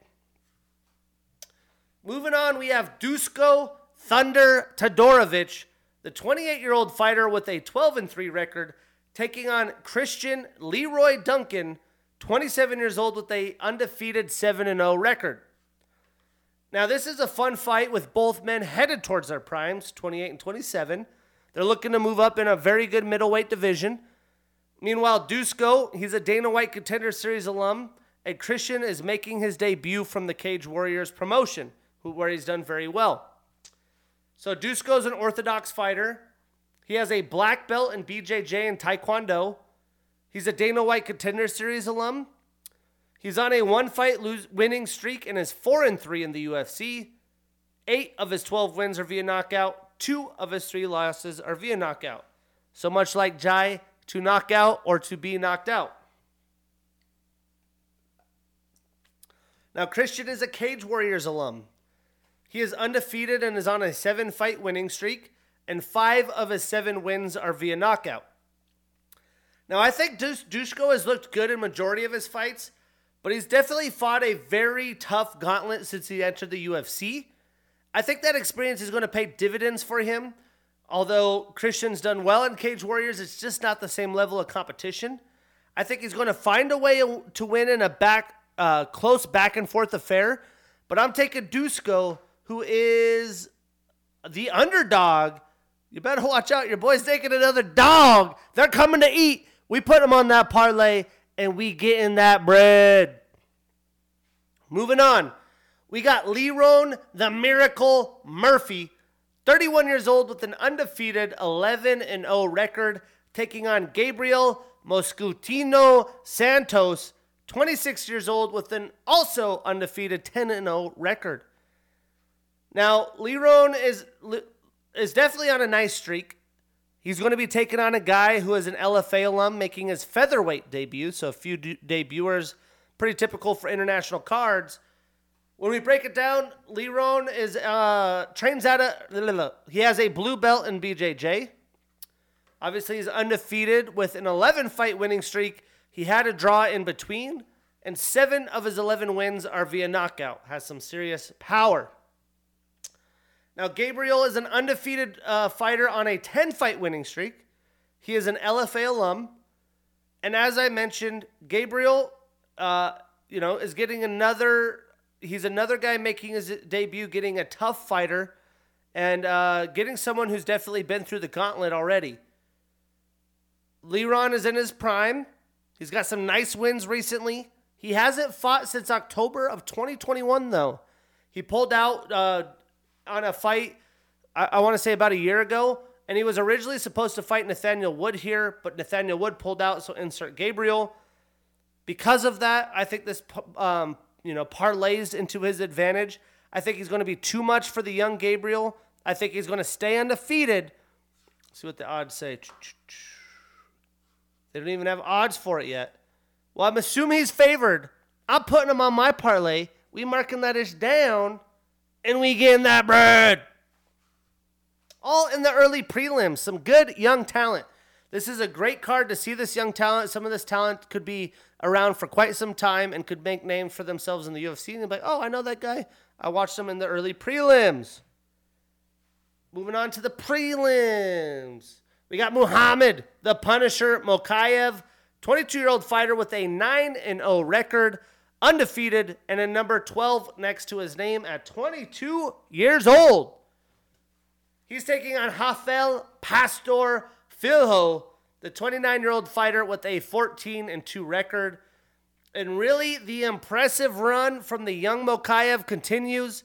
Moving on, we have Dusko Thunder Todorovic, the 28 year old fighter with a 12 and 3 record taking on Christian Leroy Duncan, 27 years old with a undefeated 7 0 record. Now, this is a fun fight with both men headed towards their primes, 28 and 27. They're looking to move up in a very good middleweight division. Meanwhile, Dusko, he's a Dana White Contender Series alum, and Christian is making his debut from the Cage Warriors promotion, where he's done very well. So Dusko's an orthodox fighter. He has a black belt in BJJ and Taekwondo. He's a Dana White Contender Series alum. He's on a one fight lose, winning streak and is 4 and 3 in the UFC. 8 of his 12 wins are via knockout. 2 of his 3 losses are via knockout. So much like Jai, to knock out or to be knocked out. Now, Christian is a Cage Warriors alum. He is undefeated and is on a seven fight winning streak and five of his seven wins are via knockout. Now, I think dus- Dusko has looked good in majority of his fights, but he's definitely fought a very tough gauntlet since he entered the UFC. I think that experience is going to pay dividends for him. Although Christian's done well in Cage Warriors, it's just not the same level of competition. I think he's going to find a way to win in a back, uh, close back and forth affair. But I'm taking Dusko, who is the underdog you better watch out. Your boy's taking another dog. They're coming to eat. We put them on that parlay and we getting that bread. Moving on. We got Lerone the Miracle Murphy, 31 years old with an undefeated 11 and 0 record, taking on Gabriel Moscutino Santos, 26 years old, with an also undefeated 10 and 0 record. Now, Lerone is is definitely on a nice streak. He's going to be taking on a guy who is an LFA alum making his featherweight debut, so a few de- debuters, pretty typical for international cards. When we break it down, Lerone is uh, trains out of he has a blue belt in BJJ. Obviously, he's undefeated with an 11 fight winning streak. He had a draw in between, and seven of his 11 wins are via knockout. Has some serious power. Now, Gabriel is an undefeated uh, fighter on a 10 fight winning streak. He is an LFA alum. And as I mentioned, Gabriel, uh, you know, is getting another, he's another guy making his debut, getting a tough fighter and uh, getting someone who's definitely been through the gauntlet already. Lerone is in his prime. He's got some nice wins recently. He hasn't fought since October of 2021, though. He pulled out uh, on a fight, I, I want to say about a year ago, and he was originally supposed to fight Nathaniel Wood here, but Nathaniel Wood pulled out, so insert Gabriel. Because of that, I think this um, you know parlays into his advantage. I think he's going to be too much for the young Gabriel. I think he's going to stay undefeated. Let's see what the odds say. They don't even have odds for it yet. Well, I'm assuming he's favored. I'm putting him on my parlay. We marking that ish down and we getting that bread. All in the early prelims. Some good young talent. This is a great card to see this young talent. Some of this talent could be around for quite some time and could make names for themselves in the UFC. And be like, oh, I know that guy. I watched him in the early prelims. Moving on to the prelims. We got Muhammad, the Punisher Mokaev, 22 year old fighter with a 9 0 record undefeated, and a number 12 next to his name at 22 years old. He's taking on Rafael Pastor Filho, the 29 year old fighter with a 14 and 2 record. And really, the impressive run from the young Mokaev continues.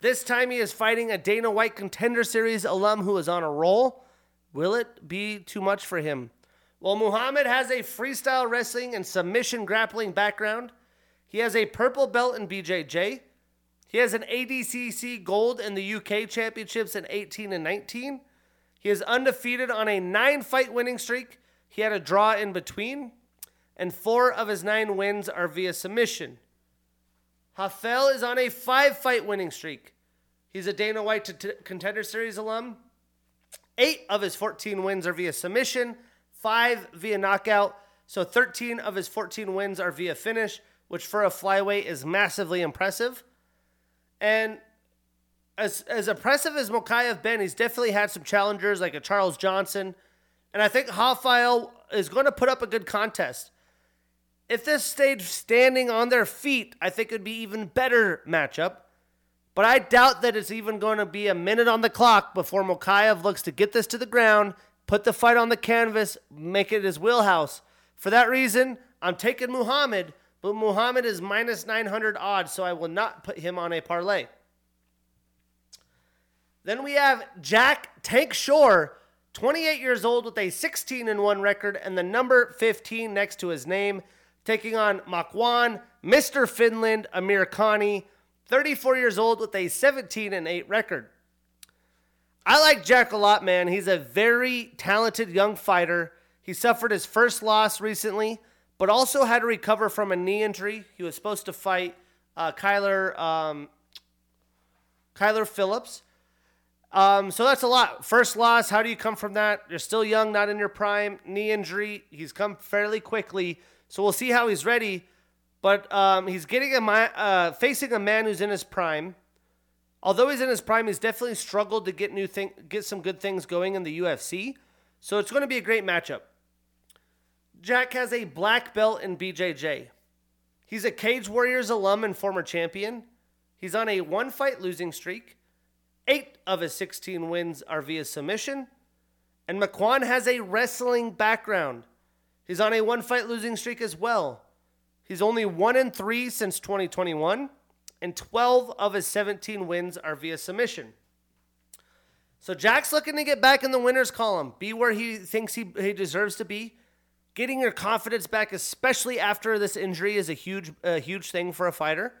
This time he is fighting a Dana White Contender Series alum who is on a roll. Will it be too much for him? Well, Muhammad has a freestyle wrestling and submission grappling background. He has a purple belt in BJJ. He has an ADCC gold in the UK championships in 18 and 19. He is undefeated on a nine fight winning streak. He had a draw in between, and four of his nine wins are via submission. Jafel is on a five fight winning streak. He's a Dana White Contender Series alum. Eight of his 14 wins are via submission, five via knockout. So 13 of his 14 wins are via finish which for a flyweight is massively impressive. And as as impressive as Mokaev been, he's definitely had some challengers like a Charles Johnson. And I think Rafael is going to put up a good contest. If this stayed standing on their feet, I think it'd be even better matchup. But I doubt that it's even going to be a minute on the clock before Mokaev looks to get this to the ground, put the fight on the canvas, make it his wheelhouse. For that reason, I'm taking Muhammad but Muhammad is minus 900 odds, so I will not put him on a parlay. Then we have Jack Tank Shore, 28 years old with a 16 and 1 record and the number 15 next to his name, taking on Makwan, Mr. Finland, Amirkhani, 34 years old with a 17 and 8 record. I like Jack a lot, man. He's a very talented young fighter. He suffered his first loss recently but also had to recover from a knee injury. He was supposed to fight uh, Kyler um, Kyler Phillips. Um, so that's a lot. First loss. How do you come from that? You're still young, not in your prime. Knee injury. He's come fairly quickly. So we'll see how he's ready. But um, he's getting a uh, facing a man who's in his prime. Although he's in his prime, he's definitely struggled to get new thing, get some good things going in the UFC. So it's going to be a great matchup. Jack has a black belt in BJJ. He's a Cage Warriors alum and former champion. He's on a one fight losing streak. Eight of his 16 wins are via submission. And Makwan has a wrestling background. He's on a one fight losing streak as well. He's only one and three since 2021, and 12 of his 17 wins are via submission. So Jack's looking to get back in the winners column, be where he thinks he, he deserves to be. Getting your confidence back, especially after this injury, is a huge a huge thing for a fighter.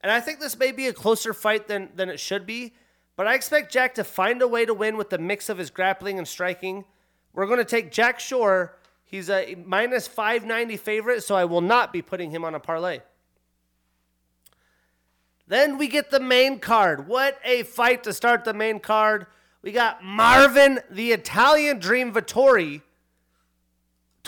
And I think this may be a closer fight than, than it should be. But I expect Jack to find a way to win with the mix of his grappling and striking. We're going to take Jack Shore. He's a minus 590 favorite, so I will not be putting him on a parlay. Then we get the main card. What a fight to start the main card. We got Marvin, the Italian Dream Vettori,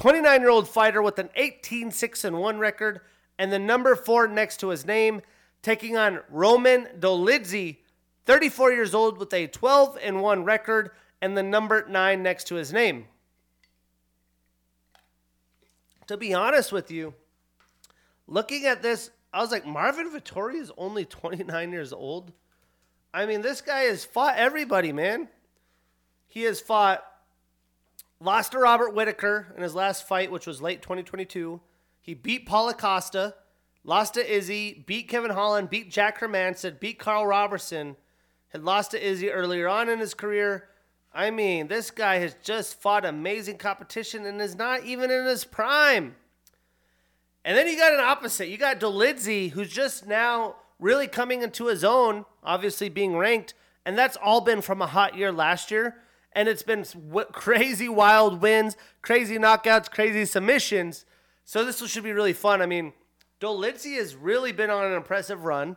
29 year old fighter with an 18 6 1 record, and the number four next to his name, taking on Roman Dolidze, 34 years old with a 12 1 record, and the number nine next to his name. To be honest with you, looking at this, I was like, Marvin Vettori is only 29 years old. I mean, this guy has fought everybody, man. He has fought, lost to Robert Whitaker in his last fight, which was late 2022. He beat Paulo Costa, lost to Izzy, beat Kevin Holland, beat Jack Hermansson, beat Karl Roberson, had lost to Izzy earlier on in his career. I mean, this guy has just fought amazing competition and is not even in his prime. And then you got an opposite. You got Dolidze, who's just now really coming into his own, obviously being ranked, and that's all been from a hot year last year. And it's been crazy wild wins, crazy knockouts, crazy submissions. So this should be really fun. I mean, Dolidze has really been on an impressive run.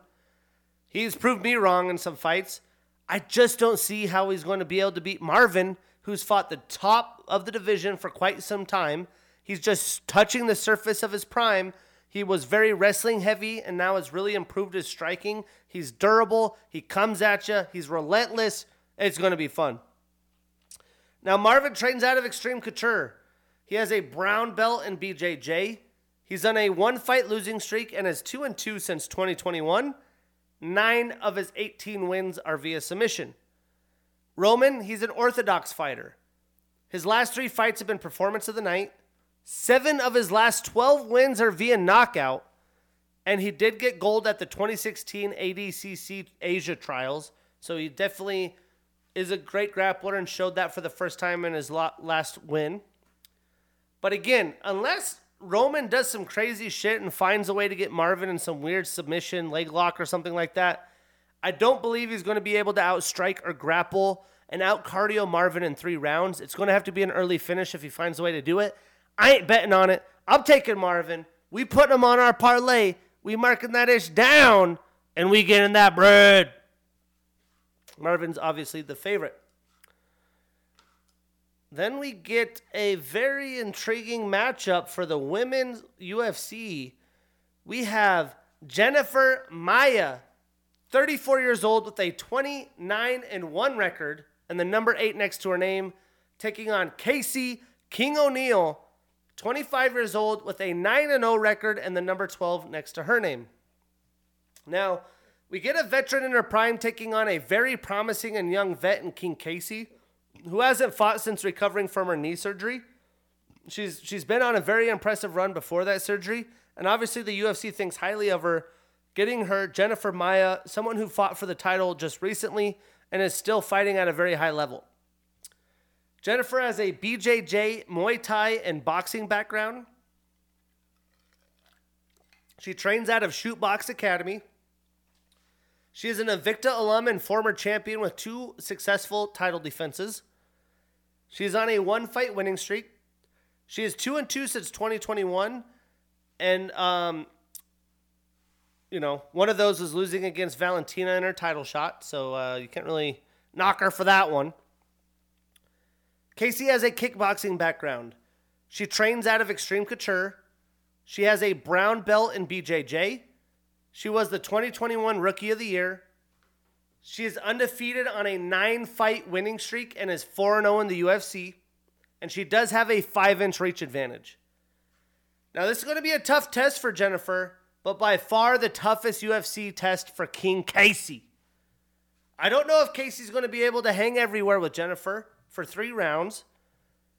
He's proved me wrong in some fights. I just don't see how he's going to be able to beat Marvin, who's fought the top of the division for quite some time. He's just touching the surface of his prime. He was very wrestling heavy and now has really improved his striking. He's durable. He comes at you. He's relentless. It's going to be fun. Now, Marvin trains out of Extreme Couture. He has a brown belt in BJJ. He's on a one fight losing streak and is 2 and 2 since 2021. Nine of his 18 wins are via submission. Roman, he's an orthodox fighter. His last three fights have been performance of the night. Seven of his last 12 wins are via knockout. And he did get gold at the 2016 ADCC Asia trials. So he definitely is a great grappler and showed that for the first time in his last win. But again, unless Roman does some crazy shit and finds a way to get Marvin in some weird submission, leg lock, or something like that, I don't believe he's going to be able to outstrike or grapple and out cardio Marvin in three rounds. It's going to have to be an early finish if he finds a way to do it. I ain't betting on it. I'm taking Marvin. We put him on our parlay. We marking that ish down, and we getting that bread. Marvin's obviously the favorite. Then we get a very intriguing matchup for the women's UFC. We have Jennifer Maia, 34 years old with a 29 and 1 record and the number 8 next to her name, taking on Casey King O'Neill, 25 years old with a 9 and 0 record and the number 12 next to her name. Now, we get a veteran in her prime taking on a very promising and young vet in King Casey who hasn't fought since recovering from her knee surgery. She's she's been on a very impressive run before that surgery, and obviously the UFC thinks highly of her. Getting her Jennifer Maia, someone who fought for the title just recently and is still fighting at a very high level. Jennifer has a BJJ, Muay Thai, and boxing background. She trains out of Chute Boxe Academy. She is an Invicta alum and former champion with two successful title defenses. She's on a one fight winning streak. She is two and two since 2021, and um, you know one of those was losing against Valentina in her title shot, so uh, you can't really knock her for that one. Casey has a kickboxing background. She trains out of Extreme Couture. She has a brown belt in BJJ. She was the 2021 Rookie of the Year. She is undefeated on a nine fight winning streak and is 4 0 in the UFC. And she does have a five inch reach advantage. Now, this is going to be a tough test for Jennifer, but by far the toughest UFC test for King Casey. I don't know if Casey's going to be able to hang everywhere with Jennifer for three rounds.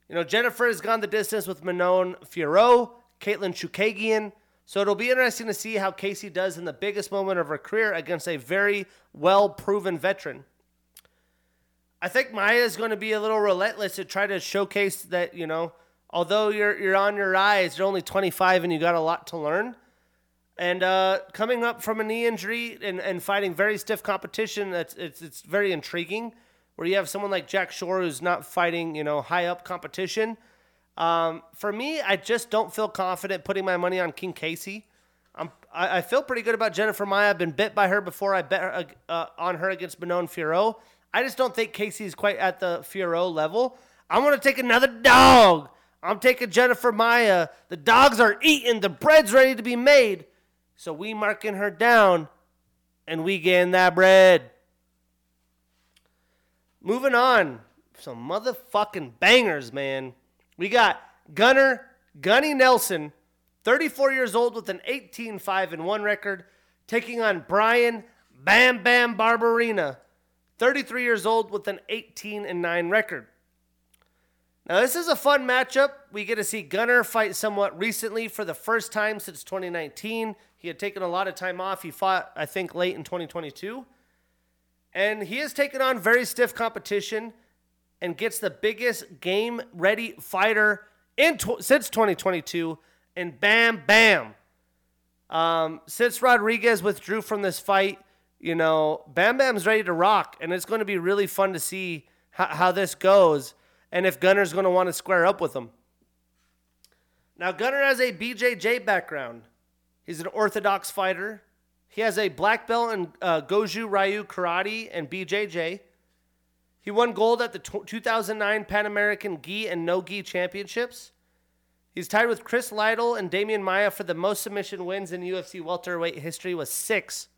You know, Jennifer has gone the distance with Manon Fiorot, Katlyn Chookagian, so it'll be interesting to see how Casey does in the biggest moment of her career against a very well proven veteran. I think Maia is going to be a little relentless to try to showcase that you know, although you're you're on your rise, you're only 25 and you got a lot to learn. And uh, coming up from a knee injury and, and fighting very stiff competition, that's it's it's very intriguing. Where you have someone like Jack Shore who's not fighting, you know, high up competition. Um, for me, I just don't feel confident putting my money on King Casey. I'm, I, I feel pretty good about Jennifer Maia. I've been bit by her before. I bet her, uh, uh, on her against Manon Fiorot. I just don't think Casey's quite at the Fiorot level. I want to take another dog. I'm taking Jennifer Maia. The dogs are eating. The bread's ready to be made. So we marking her down, and we getting that bread. Moving on, some motherfucking bangers, man. We got Gunnar Gunny Nelson, 34 years old with an 18-5 and 1 record, taking on Bryan Bam Bam Barberena, 33 years old with an 18 and 9 record. Now, this is a fun matchup. We get to see Gunnar fight somewhat recently for the first time since 2019. He had taken a lot of time off. He fought, I think, late in 2022. And he has taken on very stiff competition and gets the biggest game ready fighter in tw- since 2022 and bam bam. Um, since rodriguez withdrew from this fight you know bam bam's ready to rock and it's going to be really fun to see how, how this goes and if gunnar's going to want to square up with him. Now gunnar has a bjj background. He's an orthodox fighter. He has a black belt in uh, Goju Ryu Karate and BJJ. He won gold at the 2009 Pan American Gi and No Gi Championships. He's tied with Chris Lytle and Demian Maia for the most submission wins in UFC welterweight history with six.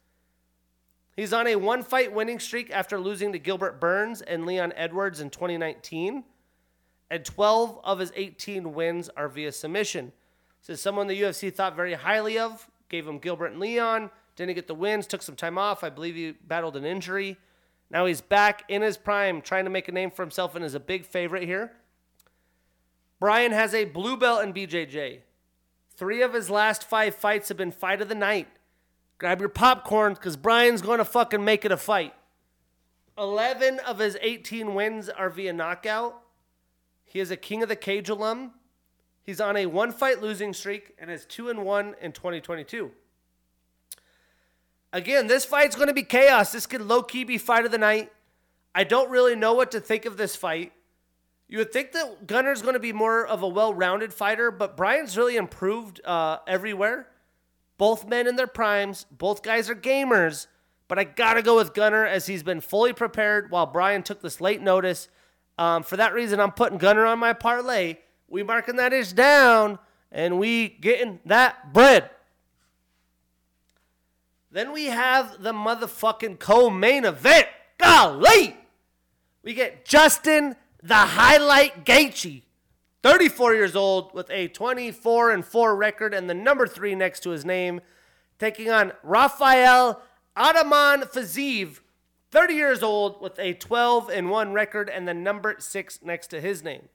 He's on a one fight winning streak after losing to Gilbert Burns and Leon Edwards in 2019. And 12 of his 18 wins are via submission. Is someone the UFC thought very highly of, gave him Gilbert and Leon, didn't get the wins, took some time off. I believe he battled an injury. Now he's back in his prime, trying to make a name for himself and is a big favorite here. Bryan has a blue belt in BJJ. Three of his last five fights have been fight of the night. Grab your popcorn because Bryan's going to fucking make it a fight. 11 of his 18 wins are via knockout. He is a King of the Cage alum. He's on a one fight losing streak and is 2 and 1 in 2022. Again, this fight's going to be chaos. This could low key be fight of the night. I don't really know what to think of this fight. You would think that Gunnar's going to be more of a well rounded fighter, but Bryan's really improved uh, everywhere. Both men in their primes, both guys are gamers, but I got to go with Gunnar as he's been fully prepared while Bryan took this late notice. Um, for that reason, I'm putting Gunnar on my parlay. We marking that ish down, and we getting that bread. Then we have the motherfucking co-main event. Golly! We get Justin the Highlight Gaethje, 34 years old with a 24 and 4 record and the number 3 next to his name, taking on Rafael Ataman Fiziev, 30 years old with a 12 and 1 record and the number 6 next to his name.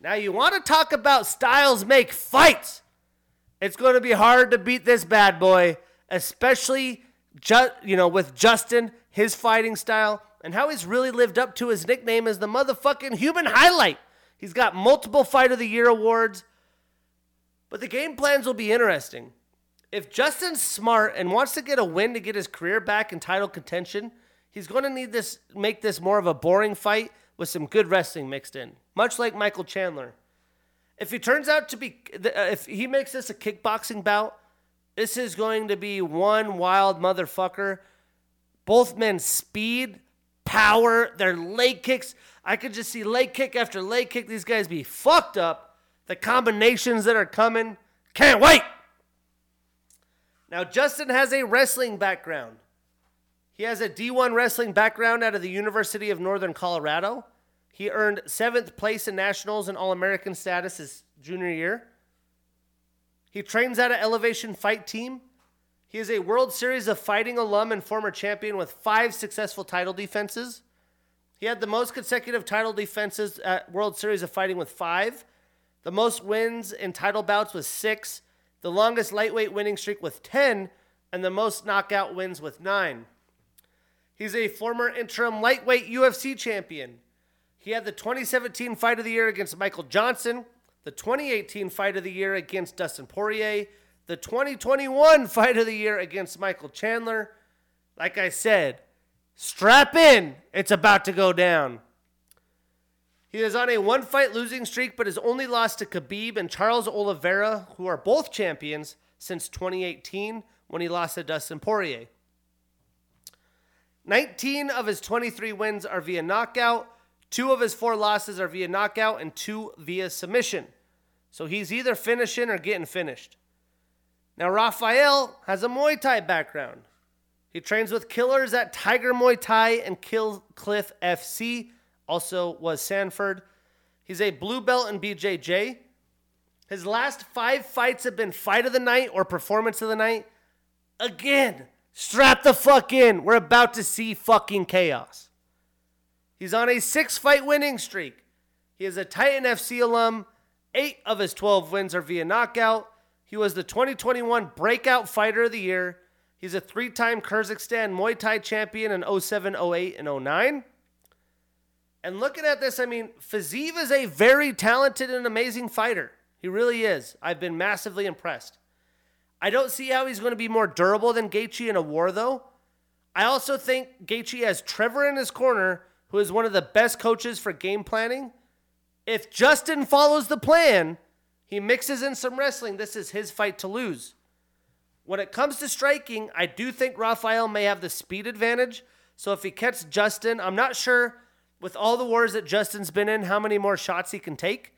Now you want to talk about styles make fights. It's going to be hard to beat this bad boy especially you know with Justin, his fighting style, and how he's really lived up to his nickname as the motherfucking human highlight. He's got multiple Fight of the Year awards, but the game plans will be interesting. If Justin's smart and wants to get a win to get his career back in title contention, he's going to need this make this more of a boring fight with some good wrestling mixed in, much like Michael Chandler. If he turns out to be, uh, if he makes this a kickboxing bout, this is going to be one wild motherfucker. Both men speed, power, their leg kicks. I could just see leg kick after leg kick. These guys be fucked up. The combinations that are coming. Can't wait. Now, Justin has a wrestling background. He has a D1 wrestling background out of the University of Northern Colorado. He earned seventh place in nationals and All American status his junior year. He trains at an Elevation Fight Team. He is a World Series of Fighting alum and former champion with five successful title defenses. He had the most consecutive title defenses at World Series of Fighting with five, the most wins in title bouts with six, the longest lightweight winning streak with 10, and the most knockout wins with nine. He's a former interim lightweight UFC champion. He had the 2017 Fight of the Year against Michael Johnson, the 2018 Fight of the Year against Dustin Poirier, the 2021 Fight of the Year against Michael Chandler. Like I said, strap in. It's about to go down. He is on a one fight losing streak, but has only lost to Khabib and Charles Oliveira, who are both champions since 2018 when he lost to Dustin Poirier. 19 of his 23 wins are via knockout, two of his four losses are via knockout, and two via submission. So he's either finishing or getting finished. Now, Rafael has a Muay Thai background. He trains with killers at Tiger Muay Thai and Kill Cliff FC, also was Sanford. He's a blue belt in BJJ. His last five fights have been fight of the night or performance of the night. Again, strap the fuck in. We're about to see fucking chaos. He's on a six fight winning streak. He is a Titan FC alum. Eight of his 12 wins are via knockout. He was the 2021 Breakout Fighter of the Year. He's a three time Kyrgyzstan Muay Thai champion in 07, 08, and 09. And looking at this, I mean, Fiziev is a very talented and amazing fighter. He really is. I've been massively impressed. I don't see how he's going to be more durable than Gaethje in a war, though. I also think Gaethje has Trevor in his corner, who is one of the best coaches for game planning. If Justin follows the plan, he mixes in some wrestling. This is his fight to lose. When it comes to striking, I do think Rafael may have the speed advantage. So if he catches Justin, I'm not sure with all the wars that Justin's been in how many more shots he can take.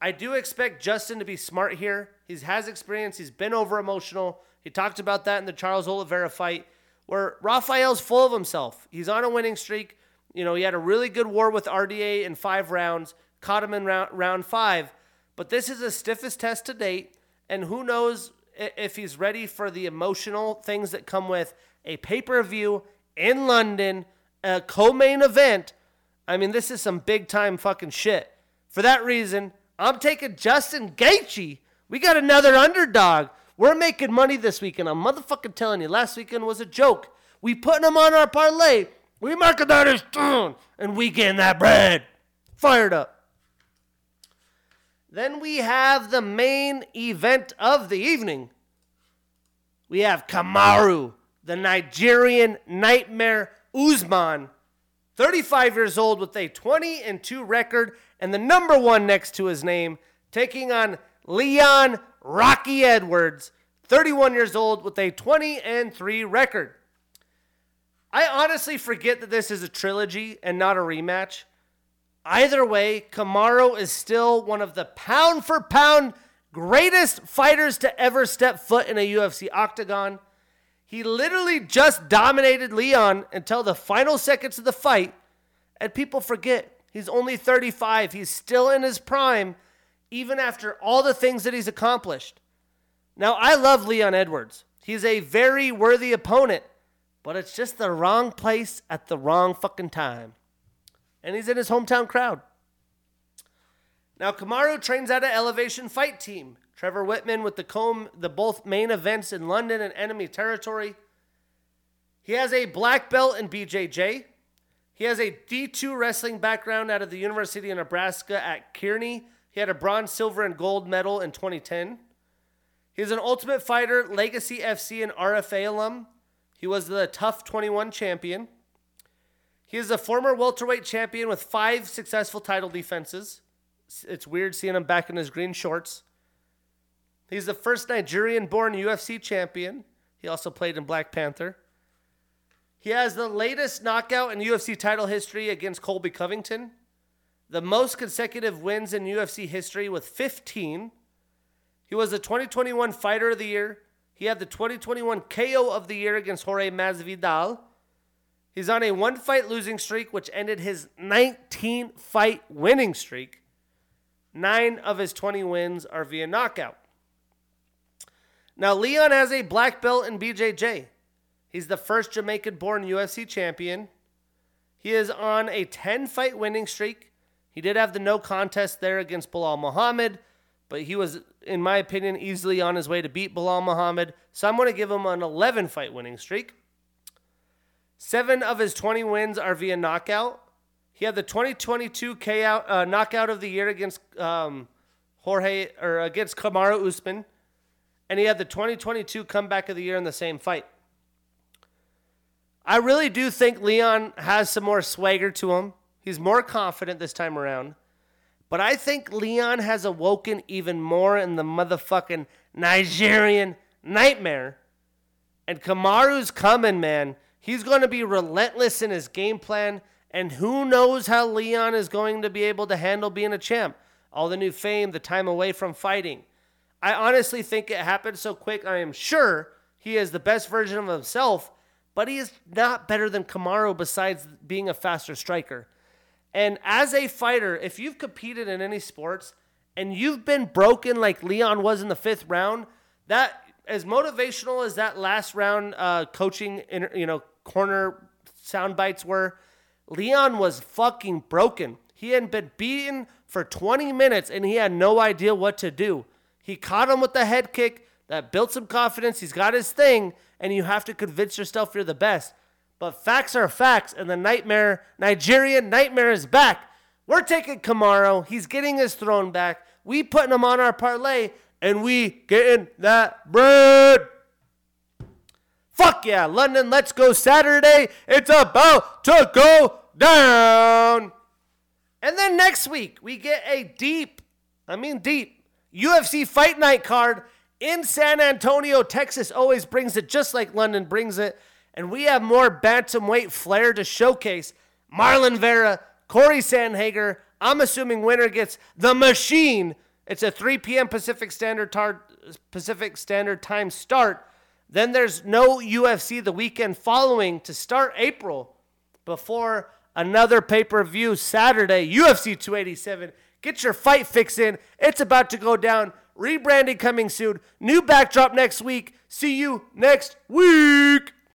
I do expect Justin to be smart here. He has experience. He's been over emotional. He talked about that in the Charles Oliveira fight, where Rafael's full of himself. He's on a winning streak. You know, he had a really good war with RDA in five rounds, caught him in round, round five. But this is the stiffest test to date. And who knows if he's ready for the emotional things that come with a pay per view in London, a co main event. I mean, this is some big time fucking shit. For that reason, I'm taking Justin Gaethje. We got another underdog. We're making money this weekend. I'm motherfucking telling you, last weekend was a joke. We putting him on our parlay. We marking that as down, and we getting that bread. Fired up. Then we have the main event of the evening. We have Kamaru, the Nigerian nightmare Usman, 35 years old with a 20 and 2 record and the number one next to his name, taking on Leon Rocky Edwards, 31 years old with a 20 and 3 record. I honestly forget that this is a trilogy and not a rematch. Either way, Kamaru is still one of the pound for pound greatest fighters to ever step foot in a UFC octagon. He literally just dominated Leon until the final seconds of the fight, and people forget He's only 35. He's still in his prime, even after all the things that he's accomplished. Now, I love Leon Edwards. He's a very worthy opponent, but it's just the wrong place at the wrong fucking time. And he's in his hometown crowd. Now, Kamaru trains at an elevation fight team. Trevor Wittman with the comb, the both main events in London and enemy territory. He has a black belt in BJJ. He has a D2 wrestling background out of the University of Nebraska at Kearney. He had a bronze, silver, and gold medal in 2010. He's an Ultimate Fighter, Legacy FC, and RFA alum. He was the TUF 21 champion. He is a former welterweight champion with five successful title defenses. It's weird seeing him back in his green shorts. He's the first Nigerian born UFC champion. He also played in Black Panther. He has the latest knockout in UFC title history against Colby Covington, the most consecutive wins in UFC history with 15. He was the 2021 Fighter of the Year. He had the 2021 KO of the Year against Jorge Masvidal. He's on a one fight losing streak, which ended his 19 fight winning streak. Nine of his 20 wins are via knockout. Now, Leon has a black belt in BJJ. He's the first Jamaican born UFC champion. He is on a 10 fight winning streak. He did have the no contest there against Belal Muhammad, but he was, in my opinion, easily on his way to beat Belal Muhammad. So I'm going to give him an 11 fight winning streak. Seven of his 20 wins are via knockout. He had the 2022 K out, uh, knockout of the year against um, Jorge or against Kamaru Usman, and he had the 2022 comeback of the year in the same fight. I really do think Leon has some more swagger to him. He's more confident this time around. But I think Leon has awoken even more in the motherfucking Nigerian nightmare. And Kamaru's coming, man. He's going to be relentless in his game plan. And who knows how Leon is going to be able to handle being a champ. All the new fame, the time away from fighting. I honestly think it happened so quick. I am sure he is the best version of himself, but he is not better than Kamaru besides being a faster striker. And as a fighter, if you've competed in any sports and you've been broken like Leon was in the fifth round, that as motivational as that last round uh, coaching, you know, corner sound bites were, Leon was fucking broken. He hadn't been beaten for 20 minutes and he had no idea what to do. He caught him with the head kick that built some confidence. He's got his thing, and you have to convince yourself you're the best. But facts are facts, and the nightmare, Nigerian nightmare is back. We're taking Kamaru. He's getting his throne back. We putting him on our parlay, and we getting that bread. Fuck yeah, London, let's go Saturday. It's about to go down. And then next week, we get a deep, I mean deep, UFC Fight Night card in San Antonio, Texas. Always brings it just like London brings it. And we have more bantamweight flair to showcase. Marlon Vera, Cory Sandhagen. I'm assuming winner gets the machine. It's a 3 p.m. Pacific Standard tar- Pacific Standard Time start. Then there's no UFC the weekend following to start April before another pay-per-view Saturday, UFC 287. Get your fight fix in. It's about to go down. Rebranding coming soon. New backdrop next week. See you next week.